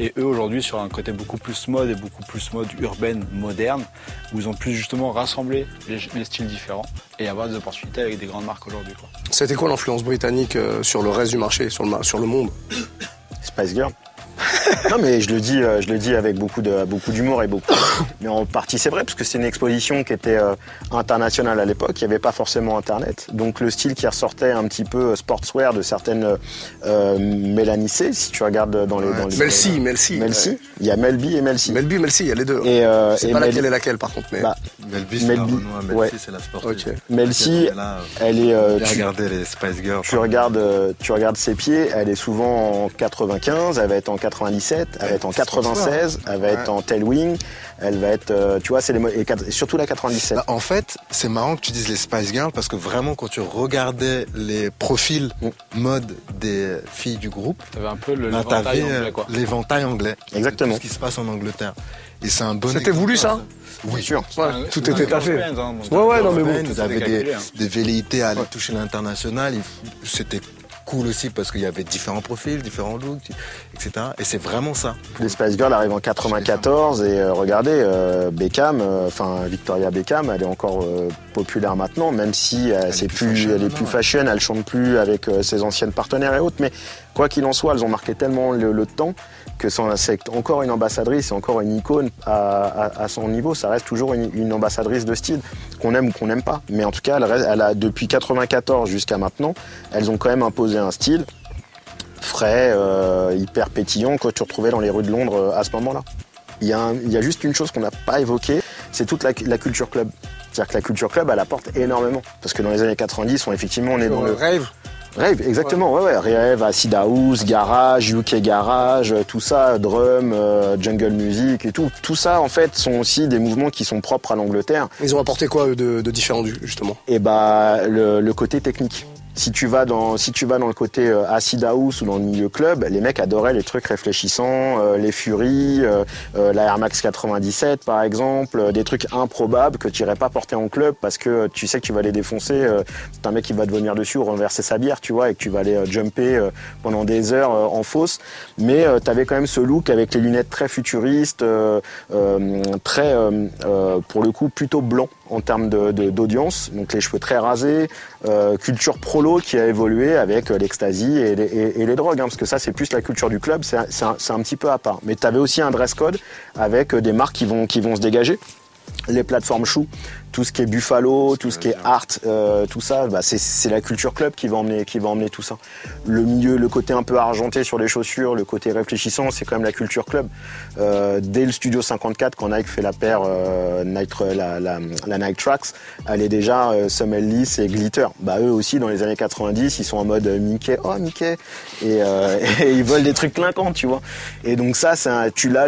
Et eux aujourd'hui sur un côté beaucoup plus mode et beaucoup plus mode urbaine, moderne, où ils ont pu justement rassembler les, les styles différents et avoir des opportunités avec des grandes marques aujourd'hui. C'était quoi l'influence britannique euh, sur le reste du marché, sur le, sur le monde? Spice Girl. Non mais je le dis, euh, je le dis avec beaucoup de beaucoup d'humour et beaucoup. [coughs] Mais en partie c'est vrai parce que c'est une exposition qui était euh, internationale à l'époque. Il n'y avait pas forcément Internet, donc le style qui ressortait un petit peu euh, sportswear de certaines euh, Mélanie C, si tu regardes dans les Ouais, dans les Melcy, Melcy. Melcy. ouais. Il y a Melby et Melcy. Melby, Melcy, il y a les deux. Et, euh, et pas Mel- laquelle est laquelle par contre, mais. bah, Melby, c'est la Melby, Renoir, Melcy, ouais. c'est la sportive. Melcy, elle est. euh, J'ai tu- regardé les Spice Girls. Tu regardes, tu regardes ses pieds, elle est souvent en 95, elle va être en 97, elle va être en c'est pour ça, 96, elle va être Ouais. en tailwing, elle va être, euh, tu vois, c'est les et surtout la 97. Bah, en fait, c'est marrant que tu dises les Spice Girls parce que vraiment, quand tu regardais les profils Mm. mode des filles du groupe, T'avais un peu le bah, l'éventail t'avais anglais. euh, Quoi. l'éventail anglais. Exactement. Tout ce qui se passe en Angleterre. Et c'est un bon C'était exemple, voulu, ça? Bien sûr. Ouais, Un- tout était. Girls Band, hein, Ouais, ouais, non, mais bon. Était avaient des, calculé, hein. des velléités à aller toucher l'international. C'était cool aussi parce qu'il y avait différents profils, différents looks, etc. Et c'est vraiment ça. Les Spice Girls arrivent en 94 et euh, regardez, euh, Beckham, euh, enfin Victoria Beckham, elle est encore populaire maintenant, même si euh, est c'est plus plus, fashion, elle est non, plus ouais. fashion, elle chante plus avec ses anciennes partenaires et autres. Mais quoi qu'il en soit, elles ont marqué tellement le, le temps que c'est encore une ambassadrice, c'est encore une icône à, à- à son niveau. Ça reste toujours une, une ambassadrice de style qu'on aime ou qu'on n'aime pas. Mais en tout cas, elle, reste- elle a depuis 94 jusqu'à maintenant, elles ont quand même imposé un style frais, euh, hyper pétillant que tu retrouvais dans les rues de Londres euh, à ce moment-là. Il y, a un- il y a juste une chose qu'on n'a pas évoquée, c'est toute la, la culture club. C'est-à-dire que la culture club, elle apporte énormément. Parce que dans les années 90, on, effectivement, on est dans le Rave. Rave, exactement. Ouais, ouais. Rave, Acid House, Garage, UK Garage, euh, tout ça, drum, euh, jungle music et tout. Tout ça, en fait, sont aussi des mouvements qui sont propres à l'Angleterre. Ils ont apporté quoi de, de différent justement? Et bah, le, le côté technique. Si tu vas dans, si tu vas dans le côté euh, acid house ou dans le milieu club, les mecs adoraient les trucs réfléchissants, euh, les Fury, euh, la Air Max 97 par exemple, des trucs improbables que tu irais pas porter en club parce que tu sais que tu vas les défoncer. c'est un mec qui va te venir dessus ou renverser sa bière, tu vois, et que tu vas aller jumper pendant des heures en fausse. Mais tu avais quand même ce look avec les lunettes très futuristes, très, pour le coup, plutôt blanc en termes d'audience. Donc les cheveux très rasés, euh, culture prolo qui a évolué avec euh, l'ecstasy et, les- drogues, hein, parce que ça c'est plus la culture du club, c'est un petit peu à part. Mais tu avais aussi un dress code avec euh, des marques qui vont, qui vont se dégager. Les plateformes choux, tout ce qui est Buffalo, tout ce qui est art, euh, tout ça, bah, c'est- la culture club qui va emmener, qui va emmener tout ça. Le milieu, le côté un peu argenté sur les chaussures, le côté réfléchissant, c'est quand même la culture club. Euh, dès le studio 54, quand Nike fait la paire euh, Nike, la, la, la Nike Tracks, elle est déjà Summer Lee et Glitter. Bah eux aussi dans les années 90, ils sont en mode Mickey, oh Mickey, et, [laughs] et ils veulent des trucs clinquants, tu vois. Et donc ça, c'est un- tu l'as,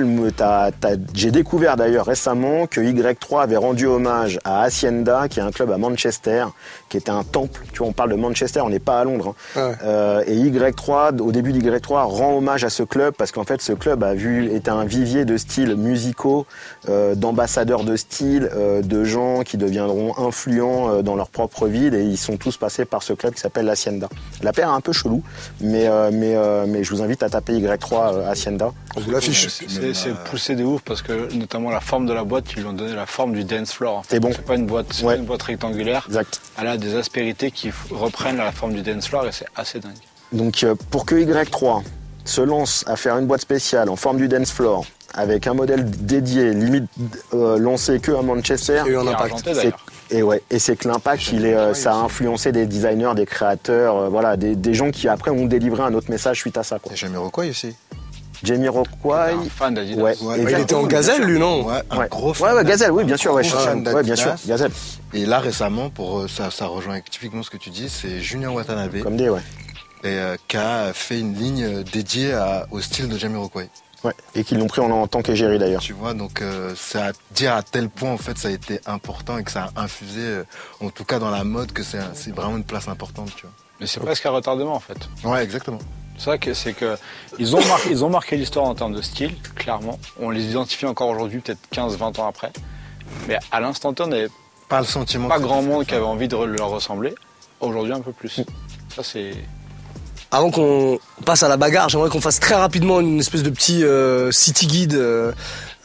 j'ai découvert d'ailleurs récemment que Y3 avait rendu hommage à Hacienda, qui est un club à Manchester, qui était un temple. Tu vois, on parle de Manchester, on n'est pas à Londres. hein. Ouais. Euh, et Y3, au début d'Y3, rend hommage à ce club parce qu'en fait, ce club a vu était un vivier de styles musicaux, euh, d'ambassadeurs de style, euh, de gens qui deviendront influents euh, dans leur propre ville et ils sont tous passés par ce club qui s'appelle l'Hacienda. La paire est un peu chelou, mais euh, mais euh, mais je vous invite à taper Y3 euh, Hacienda. On vous l'affiche. C'est c'est poussé de ouf parce que notamment la forme de la boîte, ils lui ont donné la forme du dance floor. C'est bon. C'est pas une boîte, c'est Ouais. pas une boîte rectangulaire. Exact. Elle a des aspérités qui reprennent la forme du dance floor et c'est assez dingue. Donc euh, pour que Y3 se lance à faire une boîte spéciale en forme du dance floor avec un modèle dédié, limite euh, lancé que à Manchester, eu un Et impact. argenté, et ouais, et c'est que l'impact, il est, euh, ça a influencé des designers, des créateurs, euh, voilà, des, des gens qui après ont délivré un autre message suite à ça. Quoi. Et Jamiroquai aussi. Jamie Rockway, Un fan d'Adidas. ouais, Ouais, Bah, il était en gazelle, lui, non Ouais, un gros fan ouais, Gazelle, oui, bien sûr, ouais, fan bien sûr. Gazelle, Et là récemment, pour euh, ça, ça rejoint typiquement ce que tu dis, c'est Julien Watanabe comme des, ouais. et, euh, qui a fait une ligne euh, dédiée à- au style de Jamiroquai. ouais. Et qu'ils l'ont pris en, en tant qu'égérie d'ailleurs. Tu vois, donc euh, c'est à dire à tel point en fait ça a été important et que ça a infusé, euh, en tout cas dans la mode, que c'est vraiment une place importante, tu Mais c'est presque un retardement en fait. vois. Ouais, exactement. C'est ça que c'est que ils ont marqué, ils ont marqué l'histoire en termes de style, clairement. On les identifie encore aujourd'hui, peut-être 15-20 ans après. Mais à l'instant T, on n'avait Pas le sentiment. pas grand monde qui avait envie de leur ressembler. Aujourd'hui, un peu plus. Ça, c'est. Avant qu'on passe à la bagarre, j'aimerais qu'on fasse très rapidement une espèce de petit euh, city guide. euh,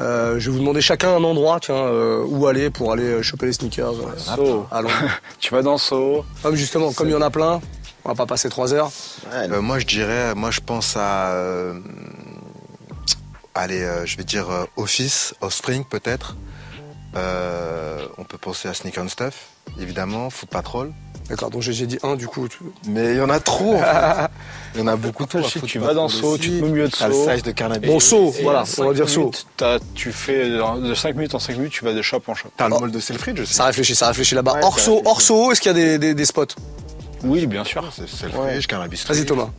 euh, je vais vous demander chacun un endroit, tiens, euh, où aller pour aller choper les sneakers. à Londres. [laughs] Tu vas dans Soho. Ah, justement, comme il y en a plein, on va pas passer trois heures. Ouais, Euh, moi je dirais, moi je pense à, euh, allez, euh, je vais dire euh, Office, Offspring peut-être. Euh, on peut penser à Sneak and Stuff, évidemment, Foot Patrol. D'accord, donc j'ai dit un du coup. tu- Mais il y en a trop. en fait. [laughs] Il y en a beaucoup trop. Foot tu vas dans aussi. tu te mets au milieu de T'as le Soho. size de Carnaby. Bon, Et voilà, on va dire t'as- Tu fais de 5 minutes en 5 minutes, tu vas de shop en shop. T'as le mall de Selfridge aussi. Ça réfléchit, ça réfléchit là-bas. Ouais, hors, hors Soho, est-ce qu'il y a des, des- des spots? Oui, bien sûr. C'est Selfridge, Carnaby Street. Vas-y Thomas.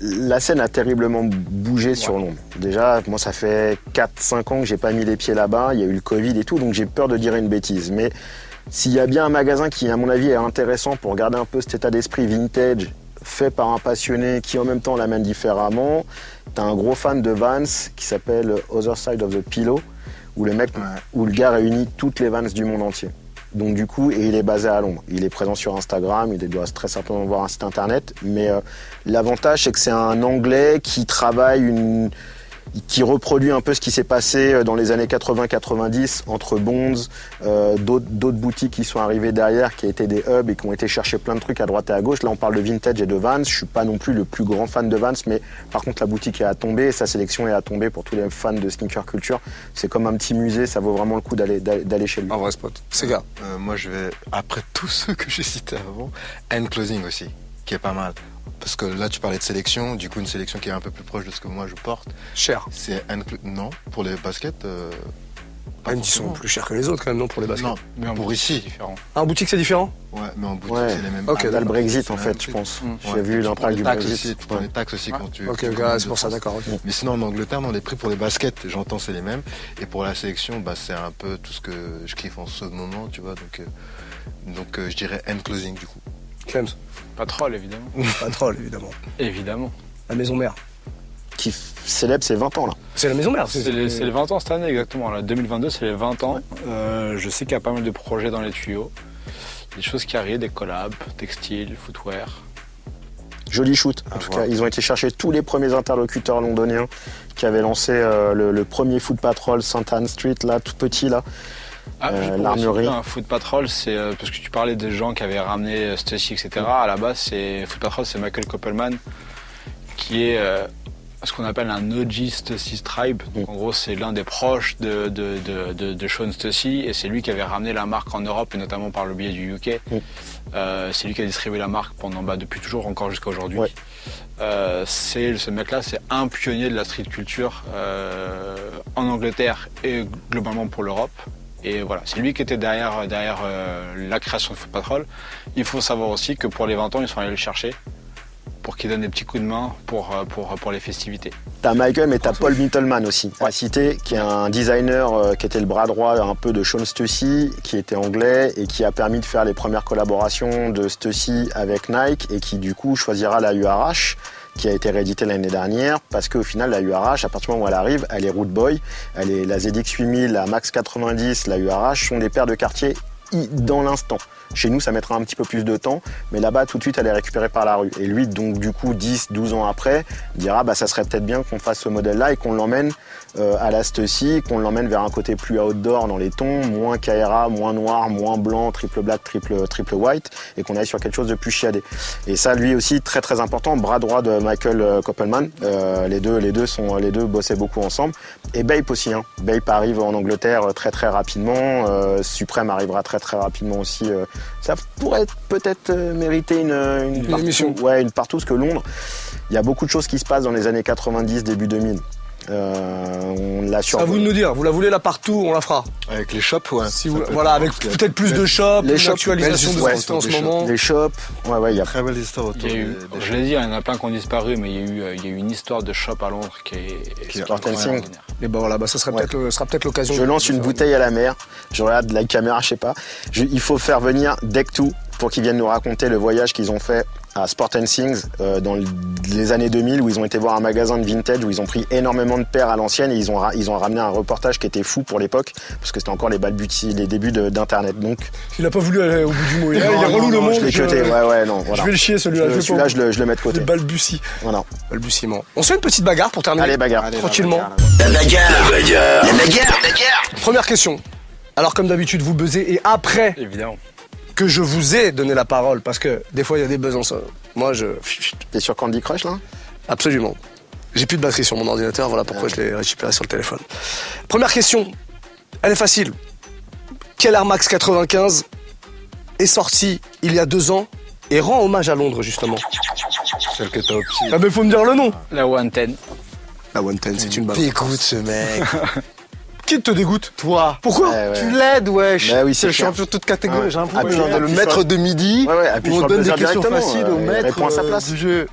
La scène a terriblement bougé sur Londres. Déjà, moi, ça fait 4-5 ans que j'ai pas mis les pieds là-bas. Il y a eu le Covid et tout, donc j'ai peur de dire une bêtise. Mais s'il y a bien un magasin qui, à mon avis, est intéressant pour garder un peu cet état d'esprit vintage, fait par un passionné qui en même temps l'amène différemment, t'as un gros fan de Vans qui s'appelle Other Side of the Pillow, où le mec, Ouais. où le gars réunit toutes les Vans du monde entier. Donc du coup, et il est basé à Londres. Il est présent sur Instagram, il doit très certainement avoir un site internet. Mais euh, l'avantage, c'est que c'est un Anglais qui travaille une, qui reproduit un peu ce qui s'est passé euh, dans les années 80-90 entre Bonds, euh, d'autres boutiques qui sont arrivées derrière, qui étaient des hubs et qui ont été chercher plein de trucs à droite et à gauche. Là, on parle de vintage et de Vans. Je suis pas non plus le plus grand fan de Vans, mais par contre, la boutique est à tomber, sa sélection est à tomber pour tous les fans de sneaker culture. C'est comme un petit musée, ça vaut vraiment le coup d'aller d'aller chez lui. Un vrai spot. C'est gars. Euh, moi, je vais, après tous ceux que j'ai cités avant, End Closing aussi, qui est pas mal. Parce que là, tu parlais de sélection, du coup, une sélection qui est un peu plus proche de ce que moi je porte. Cher. C'est Non, pour les baskets. euh, pas Même ils sont plus chers que les autres quand même, non, pour les baskets. Non, Mais en pour ici. c'est différent. Ah, en boutique c'est différent Ouais, mais en boutique, Ouais. c'est les mêmes. Ok, Ah, T'as le Brexit en fait, je pense. J'ai Ouais, vu l'impact du taxes Brexit. aussi, tu prends Ouais. les taxes aussi quand tu. Ok, tu ok, commandes ouais, c'est pour ça, d'accord. Mais sinon, en Angleterre, dans les prix pour les baskets, j'entends c'est les mêmes. Et pour la sélection, bah, c'est un peu tout ce que je kiffe en ce moment, tu vois. Donc, euh, donc euh, je dirais end closing du coup. Clems. Pas troll, évidemment. [laughs] Pas troll, évidemment. évidemment. La maison mère. Qui célèbre ses 20 ans là. C'est la maison mère. C'est les, c'est les 20 ans cette année, exactement. Là, 2022, c'est les 20 ans. Euh, je sais qu'il y a pas mal de projets dans les tuyaux. Des choses qui arrivent, des collabs, textiles, footwear. Joli shoot. En tout cas, ils ont été chercher tous les premiers interlocuteurs londoniens qui avaient lancé euh, le, le premier foot patrol St Anne Street là, tout petit là. Ah, Euh, l'armurerie. foot patrol, c'est euh, parce que tu parlais des gens qui avaient ramené euh, Stussy, etc. À la base, c'est foot patrol, c'est Michael Koppelman qui est euh, ce qu'on appelle un OG Stussy Tribe. Donc, en gros, c'est l'un des proches de, de, de, de, de Sean Stussy et c'est lui qui avait ramené la marque en Europe et notamment par le biais du UK. Euh, c'est lui qui a distribué la marque pendant bah, depuis toujours, encore jusqu'à aujourd'hui. Ouais. Euh, c'est ce mec-là, c'est un pionnier de la street culture euh, en Angleterre et globalement pour l'Europe. Et voilà, c'est lui qui était derrière, derrière euh, la création de Foot Patrol. Il faut savoir aussi que pour les 20 ans, ils sont allés le chercher pour qu'il donne des petits coups de main pour, euh, pour, pour les festivités. T'as Michael, mais t'as Paul Mittelman aussi, à citer, qui est un designer euh, qui était le bras droit un peu de Sean Stussy, qui était anglais et qui a permis de faire les premières collaborations de Stussy avec Nike et qui du coup choisira la URH qui a été rééditée l'année dernière parce qu'au final la URH à partir du moment où elle arrive elle est Root Boy. Elle est la ZX 8000 la Max 90 la URH sont des paires de quartier i- dans l'instant chez nous ça mettra un petit peu plus de temps mais là-bas tout de suite elle est récupérée par la rue et lui donc du coup 10 12 ans après dira bah ça serait peut-être bien qu'on fasse ce modèle là et qu'on l'emmène euh, à la Stussy qu'on l'emmène vers un côté plus outdoor dans les tons moins KRA moins noir moins blanc triple black triple triple white et qu'on aille sur quelque chose de plus chiadé et ça, lui aussi, très très important, bras droit de Michael euh, Koppelman. Euh, les deux, les deux sont, les deux bossaient beaucoup ensemble. Et Bape aussi. Hein. Bape arrive en Angleterre euh, très très rapidement. Euh, Supreme arrivera très très rapidement aussi. euh. ça pourrait peut-être euh, mériter une, une, partout- émission. Ouais, une partout parce que Londres, il y a beaucoup de choses qui se passent dans les années 90, début 2000. Euh, on l'a sur. À vous de nous dire, vous la voulez là partout, on la fera. Avec les shops, ouais. Si vous, voilà, avec peut-être plus de shops, les shops, actualisation de histoires ce qu'on fait en ce moment. Les shops. Ouais, ouais, il y a Très belle histoire Il autour y a eu, des, des je l'ai dit, il y en a plein qui ont disparu, mais il y a eu, euh, il y a eu une histoire de shop à Londres qui est, Qui est. Et ben voilà, bah, ça serait Ouais. peut-être le- sera peut-être l'occasion. Je lance une bouteille à la mer. Je regarde la caméra, je sais pas. Je- il faut faire venir Deck 2 pour qu'ils viennent nous raconter le voyage qu'ils ont fait à Sport and Things euh, dans le- les années 2000 où ils ont été voir un magasin de vintage où ils ont pris énormément de paires à l'ancienne et ils ont, ra- ils ont ramené un reportage qui était fou pour l'époque parce que c'était encore les balbutis, les débuts de- d'internet. Donc Il a pas voulu aller au bout du mot. Il, a- Non, relou non, le monde. Je l'ai je- cuté. Ouais, ouais, non. Je Voilà. vais le chier celui-là. Je- Celui-là, je le, je le mets de côté. Le balbutie. Voilà. Balbutiement. On se fait une petite bagarre pour terminer. Allez, bagarre. Tranquillement. La bagarre, la bagarre, la bagarre, la bagarre. Première question. Alors comme d'habitude, vous buzzez et après Évidemment. Que je vous ai donné la parole, parce que des fois il y a des buzz en ça. Moi je... [laughs] T'es sur Candy Crush là? Absolument. J'ai plus de batterie sur mon ordinateur, voilà pourquoi je l'ai récupéré sur le téléphone. Première question, elle est facile. Quel Air Max 95 est sorti il y a deux ans et rend hommage à Londres justement? Celle que t'as. Ah mais faut me dire le nom La 110. La 110, c'est une balle. Dégoûte ce mec. [laughs] Qui te dégoûte Toi. Pourquoi ouais. Tu l'aides, wesh. Bah oui, c'est le clair. champion de toute catégorie. Ouais. J'ai l'impression le maître de midi. Ouais, on donne des questions faciles au maître à sa euh, place. du jeu.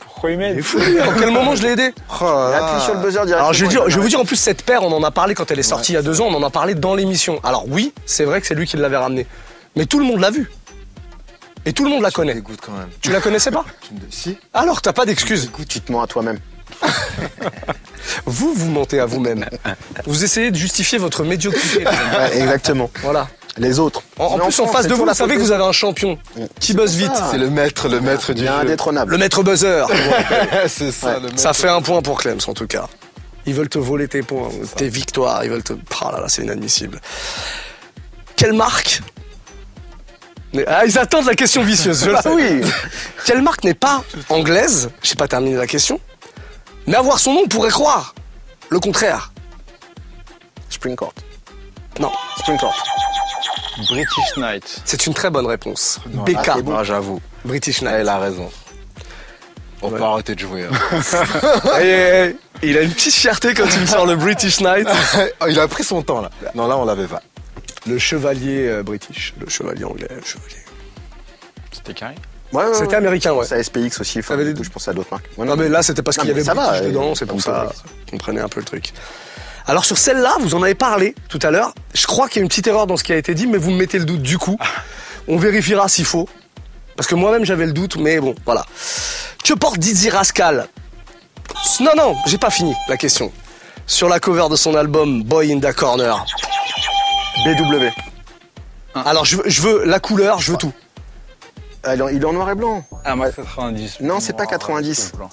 pourquoi il m'aide. En quel moment je l'ai aidé Oh. Appuie sur le buzzer directement. Alors je vais, dire, je vais vous dire en plus cette paire, on en a parlé quand elle est sortie il y a deux ans, on en a parlé dans l'émission. Alors oui, c'est vrai que c'est lui qui l'avait ramené. Mais tout le monde l'a vu. Et tout le monde la Tu connaît. dégoûtes quand même. Tu la connaissais pas Si. Alors t'as pas d'excuses. Tu te mens à toi-même. [laughs] Vous, vous mentez à vous-même. Vous essayez de justifier votre médiocrité. [laughs] Ouais, exactement. Voilà. Les autres. En, plus, en face de vous, vous savez que vous avez un champion qui buzz vite. C'est le maître, le maître du indétrônable. Le maître buzzer. [laughs] c'est ça, le maître. Ça fait un point pour Clems en tout cas. Ils veulent te voler tes points, tes victoires. Ils veulent te. Oh là là, c'est inadmissible. Quelle marque Mais- Ah, ils attendent la question vicieuse. Je le sais. oui. Quelle marque n'est pas anglaise? J'ai pas terminé la question. Mais avoir son nom, pourrait croire le contraire. Spring Court. Non, Spring Court. British Knight. c'est une très bonne réponse. Non, BK, ah, bon. Ah, j'avoue. British Knight. Elle a raison. On peut arrêter de jouer. hein. [laughs] Il a une petite fierté quand il me sort le British Knight. [laughs] Oh, il a pris son temps là. Non, là on l'avait pas. Le chevalier euh, british, le chevalier anglais, le chevalier. C'était carré. Ouais, ouais, C'était ouais. américain, ouais. C'est SPX aussi. Enfin, les coup, je pensais à d'autres marques. Ouais, Non mais là c'était parce qu'il y avait ça va, British euh, dedans, c'est pour ça qu'on prenait un peu le truc. Alors sur celle-là, vous en avez parlé tout à l'heure. Je crois qu'il y a une petite erreur dans ce qui a été dit, mais vous me mettez le doute du coup. [laughs] On vérifiera s'il faut. Parce que moi-même j'avais le doute, mais bon, voilà. Que porte Dizzy Rascal? Non, non, j'ai pas fini la question. Sur la cover de son album Boy in the Corner. BW. Alors je veux, je veux la couleur, je veux tout. Ah, Il est en- noir et blanc. Ah, moi 90. Non, c'est pas Noir, 90. blanc.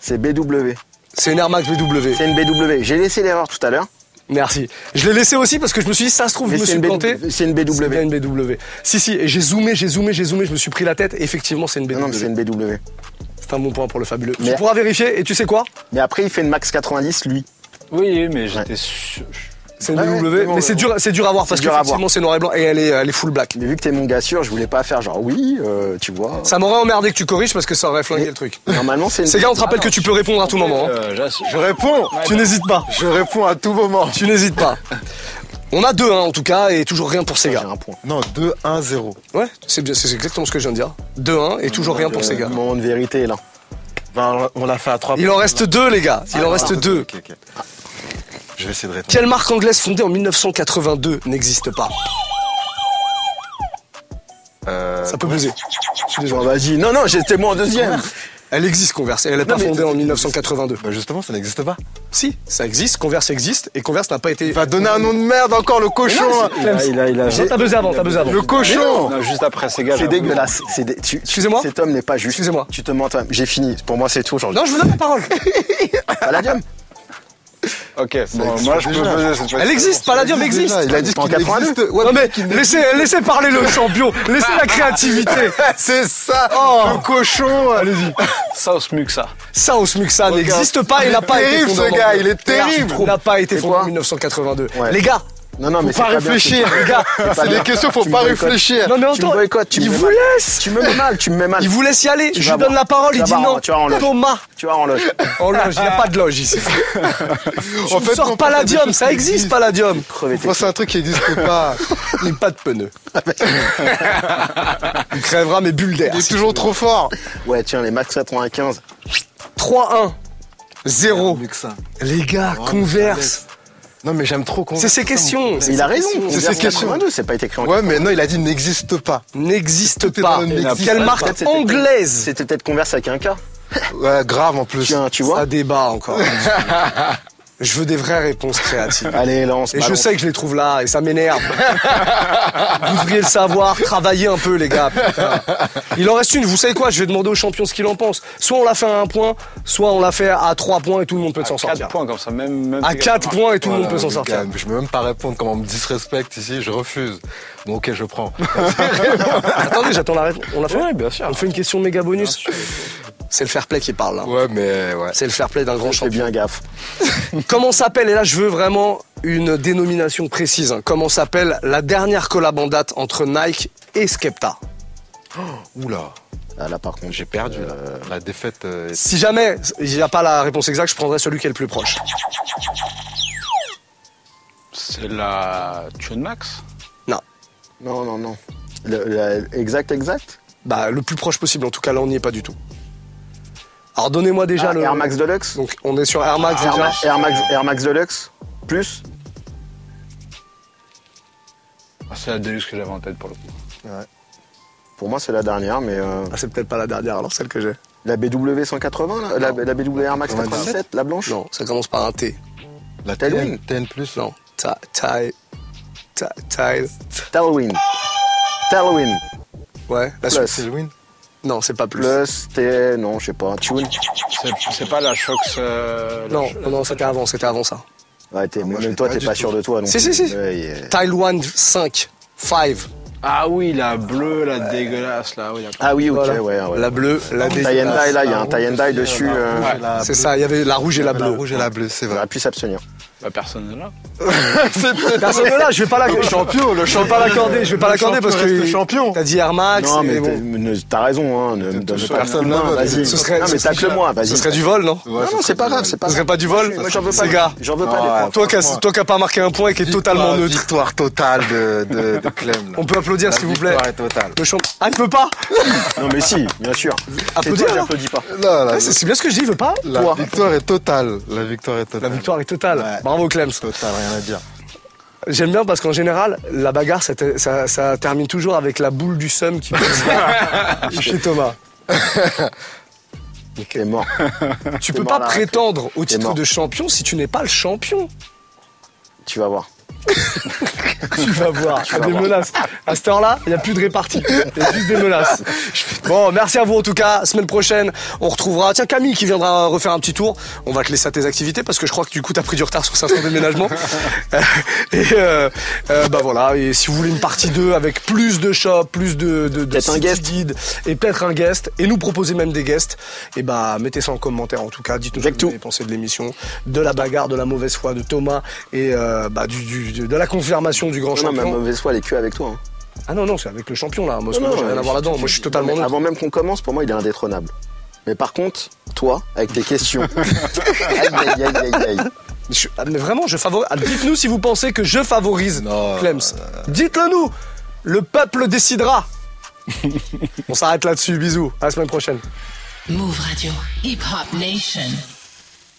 C'est BW. C'est une Air Max BW. C'est une BW. J'ai laissé l'erreur tout à l'heure. Merci. Je l'ai laissé aussi parce que je me suis dit, ça se trouve, Mais je me c'est suis une planté. BW. C'est une C'est BW. bien une BW. Si, si, et j'ai zoomé, j'ai zoomé, j'ai zoomé, je me suis pris la tête. et effectivement, c'est une BW. Non, non, mais c'est une BW. C'est un bon point pour le fabuleux. Tu Mais- pourras vérifier et tu sais quoi? Mais après, il fait une max 90, lui. Oui, mais j'étais sûr. C'est une W, mais c'est dur, c'est dur à voir parce qu'effectivement c'est noir et blanc et elle est, elle est full black. Mais vu que t'es mon gars sûr, je voulais pas faire genre oui, euh, tu vois. Ça m'aurait emmerdé que tu corriges parce que ça aurait flingué le truc. Normalement c'est. Une... [laughs] Ces gars, on te ah rappelle que tu peux répondre à tout moment. Hein. Je réponds. Tu n'hésites pas. Je réponds à tout moment. Tu n'hésites pas. On a 2-1 hein, en tout cas et toujours rien pour ces gars. Un point. Non, 2-1-0. Ouais, c'est exactement ce que je viens de dire. 2-1 et toujours rien pour ces gars. Moment de vérité là. Bah, on l'a fait à 3 Il en reste 2 les gars. Il en ah, reste 2. Je vais essayer de répondre. Quelle marque anglaise fondée en 1982 n'existe pas Euh, Ça peut bouger. Je suis désolé. Bon, vas-y. Non, non, j'étais moi en deuxième. Elle existe, Converse, elle n'est pas fondée en 1982. bah justement, ça n'existe pas. Si, ça existe, Converse existe, et Converse n'a pas été... Il va donner un nom de merde encore, le cochon hein. Il a, il a, il a- Non, T'as buzzé avant, t'as buzzé avant. Le cochon Non, juste après ces gars. C'est dégueulasse. C'est dé- tu- tu- Excusez-moi Cet homme n'est pas juste. Excusez-moi. Tu te mens toi-même. J'ai fini. Pour moi, c'est tout aujourd'hui. Non, je vous donne la parole. [laughs] Palladium. Ok, bon, moi je peux poser cette fois Elle existe, Palladium existe. Il a dit En qu'il 82. existe. Ouais, Non mais laissez, laissez parler le champion, laissez la créativité. [laughs] C'est ça Oh. Le cochon Allez-y. Sauce Muxa. Ça, Osmuxa n'existe pas, il n'a pas été terrible, fondé ce en- gars, il est terrible. Il n'a pas été fondé en quoi 1982. Ouais. Les gars, Non, non, mais Faut pas réfléchir, les gars. C'est des questions, faut Tu pas réfléchir. non mais tu il vous laisse. Tu me mets mal, tu me mets mal. Il vous laisse y aller. Tu Je lui donne voir. la parole, Tu il dit voir, non. tu vas en loge. Thomas, Tu vas en loge. [laughs] en loge, il n'y a pas de loge ici. [laughs] En fait, sors non, Palladium, ça existe. Palladium. C'est un truc qui n'existe [laughs] pas. Il pas de pneus. Il crèvera mes bulles d'air. Il est toujours trop fort. Ouais, tiens, les max 95. 3-1. 0. Mieux que ça. Les gars, converse. Non, mais j'aime trop qu'on. C'est ces questions. Il a raison. C'est ses questions. 82, c'est pas été écrit en Ouais, mais non, il a dit n'existe pas. N'existe pas. Quelle marque anglaise C'était peut-être Converse avec un K. Ouais, grave en plus. Tiens, tu vois. Ça débat encore. [laughs] Je veux des vraies réponses créatives. Allez, lance. Et je sais que je les trouve là, et ça m'énerve. vous devriez le savoir, travaillez un peu, les gars. putain. Il en reste une, vous savez quoi Je vais demander au champion ce qu'il en pense. Soit on l'a fait à un point, soit on l'a fait à trois points et tout le monde peut s'en 4 sortir. points comme ça, même. même À quatre points et tout le monde peut s'en sortir. gars, Je peux même pas répondre comment on me disrespecte ici, je refuse. Bon, ok, je prends. [laughs] Attendez, j'attends la réponse. On l'a fait bien sûr. On fait une question méga bonus C'est le fair play qui parle là. Ouais, mais ouais. C'est le fair play d'un grand Fais champion. bien gaffe. [laughs] Comment s'appelle, et là je veux vraiment une dénomination précise, hein. comment s'appelle la dernière collab en date entre Nike et Skepta? Oula, Ah, là, par contre, j'ai perdu là. La défaite. euh, Si jamais il n'y a pas la réponse exacte, je prendrai celui qui est le plus proche. C'est la Tune Max? Non, non, non. Le- la- exact, exact? Bah, le plus proche possible, en tout cas là on n'y est pas du tout. Alors donnez-moi déjà Ah, le. Air Max Deluxe. Donc on est sur Air Max déjà. Ma- Air Max, Air Max Deluxe. Plus. Ah, C'est la Deluxe que j'avais en tête pour le coup. Pour moi, c'est la dernière, mais euh, Ah, c'est peut-être pas la dernière alors celle que j'ai. la BW 180, là, la, la BW Air Max 97, la blanche? Non, ça commence par un T. La Tailwind. TN, TN plus. Non. Ta- Tile. Ta- Tile. Tailwind. Tailwind. Ouais, la Plus. Le. Non, c'est pas plus. Plus, T, non, je sais pas, Tune. C'est- pas la Shox. euh, la Non, Sh- non, c'était avant, c'était avant ça. Ouais, t'es- moi, même toi, pas t'es pas tout. sûr de toi. non Si, si, si. Ouais, yeah. Taiwan 5. 5. Ah oui, la bleue, la dégueulasse là. Oui. Ah oui, ok, Voilà. ouais, ouais. La bleue, la Tie and dégueulasse. dye, là, il y a un tie and dye dessus. euh, La C'est ça, il y avait la rouge et la La bleue. rouge et la bleue, c'est On vrai. a pu s'abstenir. Bah, personne n'est là. [laughs] Personne n'est là, je vais pas l'accorder. champion, le Je vais pas l'accorder, je vais pas Le l'accorder parce que. champion. T'as dit Air Max. Non, mais bon. t'as raison, hein. Ne me donne seul, pas personne le va, Vas-y. ce serait- non, mais tacle-moi, vas-y. Ce serait du vol, non Ouais, non, c'est pas grave, c'est pas Ce serait pas du vol Moi, j'en veux Ces pas. gars. J'en veux pas Ouais. des points. Toi qui as- franchement. toi qui a pas marqué un point et qui est totalement neutre. Victoire totale de, [laughs] Clem. là. On peut applaudir, La s'il vous plaît. victoire est totale. Le. Ah, il peut pas [laughs] Non, mais si, bien sûr. Applaudir, là j'applaudis pas. Là, là, Ouais, C'est bien ce que je dis, il veut pas la Toi. victoire est totale. La victoire est totale. La victoire est totale. Bravo Clems. Totale, rien à dire. J'aime bien parce qu'en général, la bagarre, ça, te- ça- ça termine toujours avec la boule du seum qui passe [laughs] chez Thomas. T'es mort. Tu peux mort pas prétendre au T'es titre mort. de champion si tu n'es pas le champion. Tu vas voir. Tu vas voir, il y a des menaces. À cette heure-là, il n'y a plus de répartie. Il y a juste des menaces. Bon, merci à vous en tout cas. Semaine prochaine, on retrouvera. Tiens, Camille qui viendra refaire un petit tour. On va te laisser à tes activités parce que je crois que du coup, tu as pris du retard sur certains déménagements. [laughs] et euh, euh, bah voilà. Et si vous voulez une partie 2 avec plus de shops, plus de, de, un guest. guide et peut-être un guest et nous proposer même des guests, et bah mettez ça en commentaire en tout cas. Dites-nous ce que vous avez pensé de l'émission, de la bagarre, de la mauvaise foi de Thomas et euh, bah, du, du- de la confirmation du grand Non, non, ma champion. mauvaise foi, elle est que avec toi. hein. Ah non, non, c'est avec le champion là. Moi, Non, moi, j'ai rien à voir là-dedans. Moi, je suis totalement neutre. Avant même qu'on commence, pour moi, il est indétrônable. Mais par contre, toi, avec tes questions. [laughs] aïe, aïe, aïe, aïe, aïe. Je- ah, mais vraiment, je favorise. Ah, Dites-nous si vous pensez que je favorise Non, Clems. Dites-le nous. Le peuple décidera. [laughs] On s'arrête là-dessus. Bisous. À la semaine prochaine. Move Radio. Hip Hop Nation.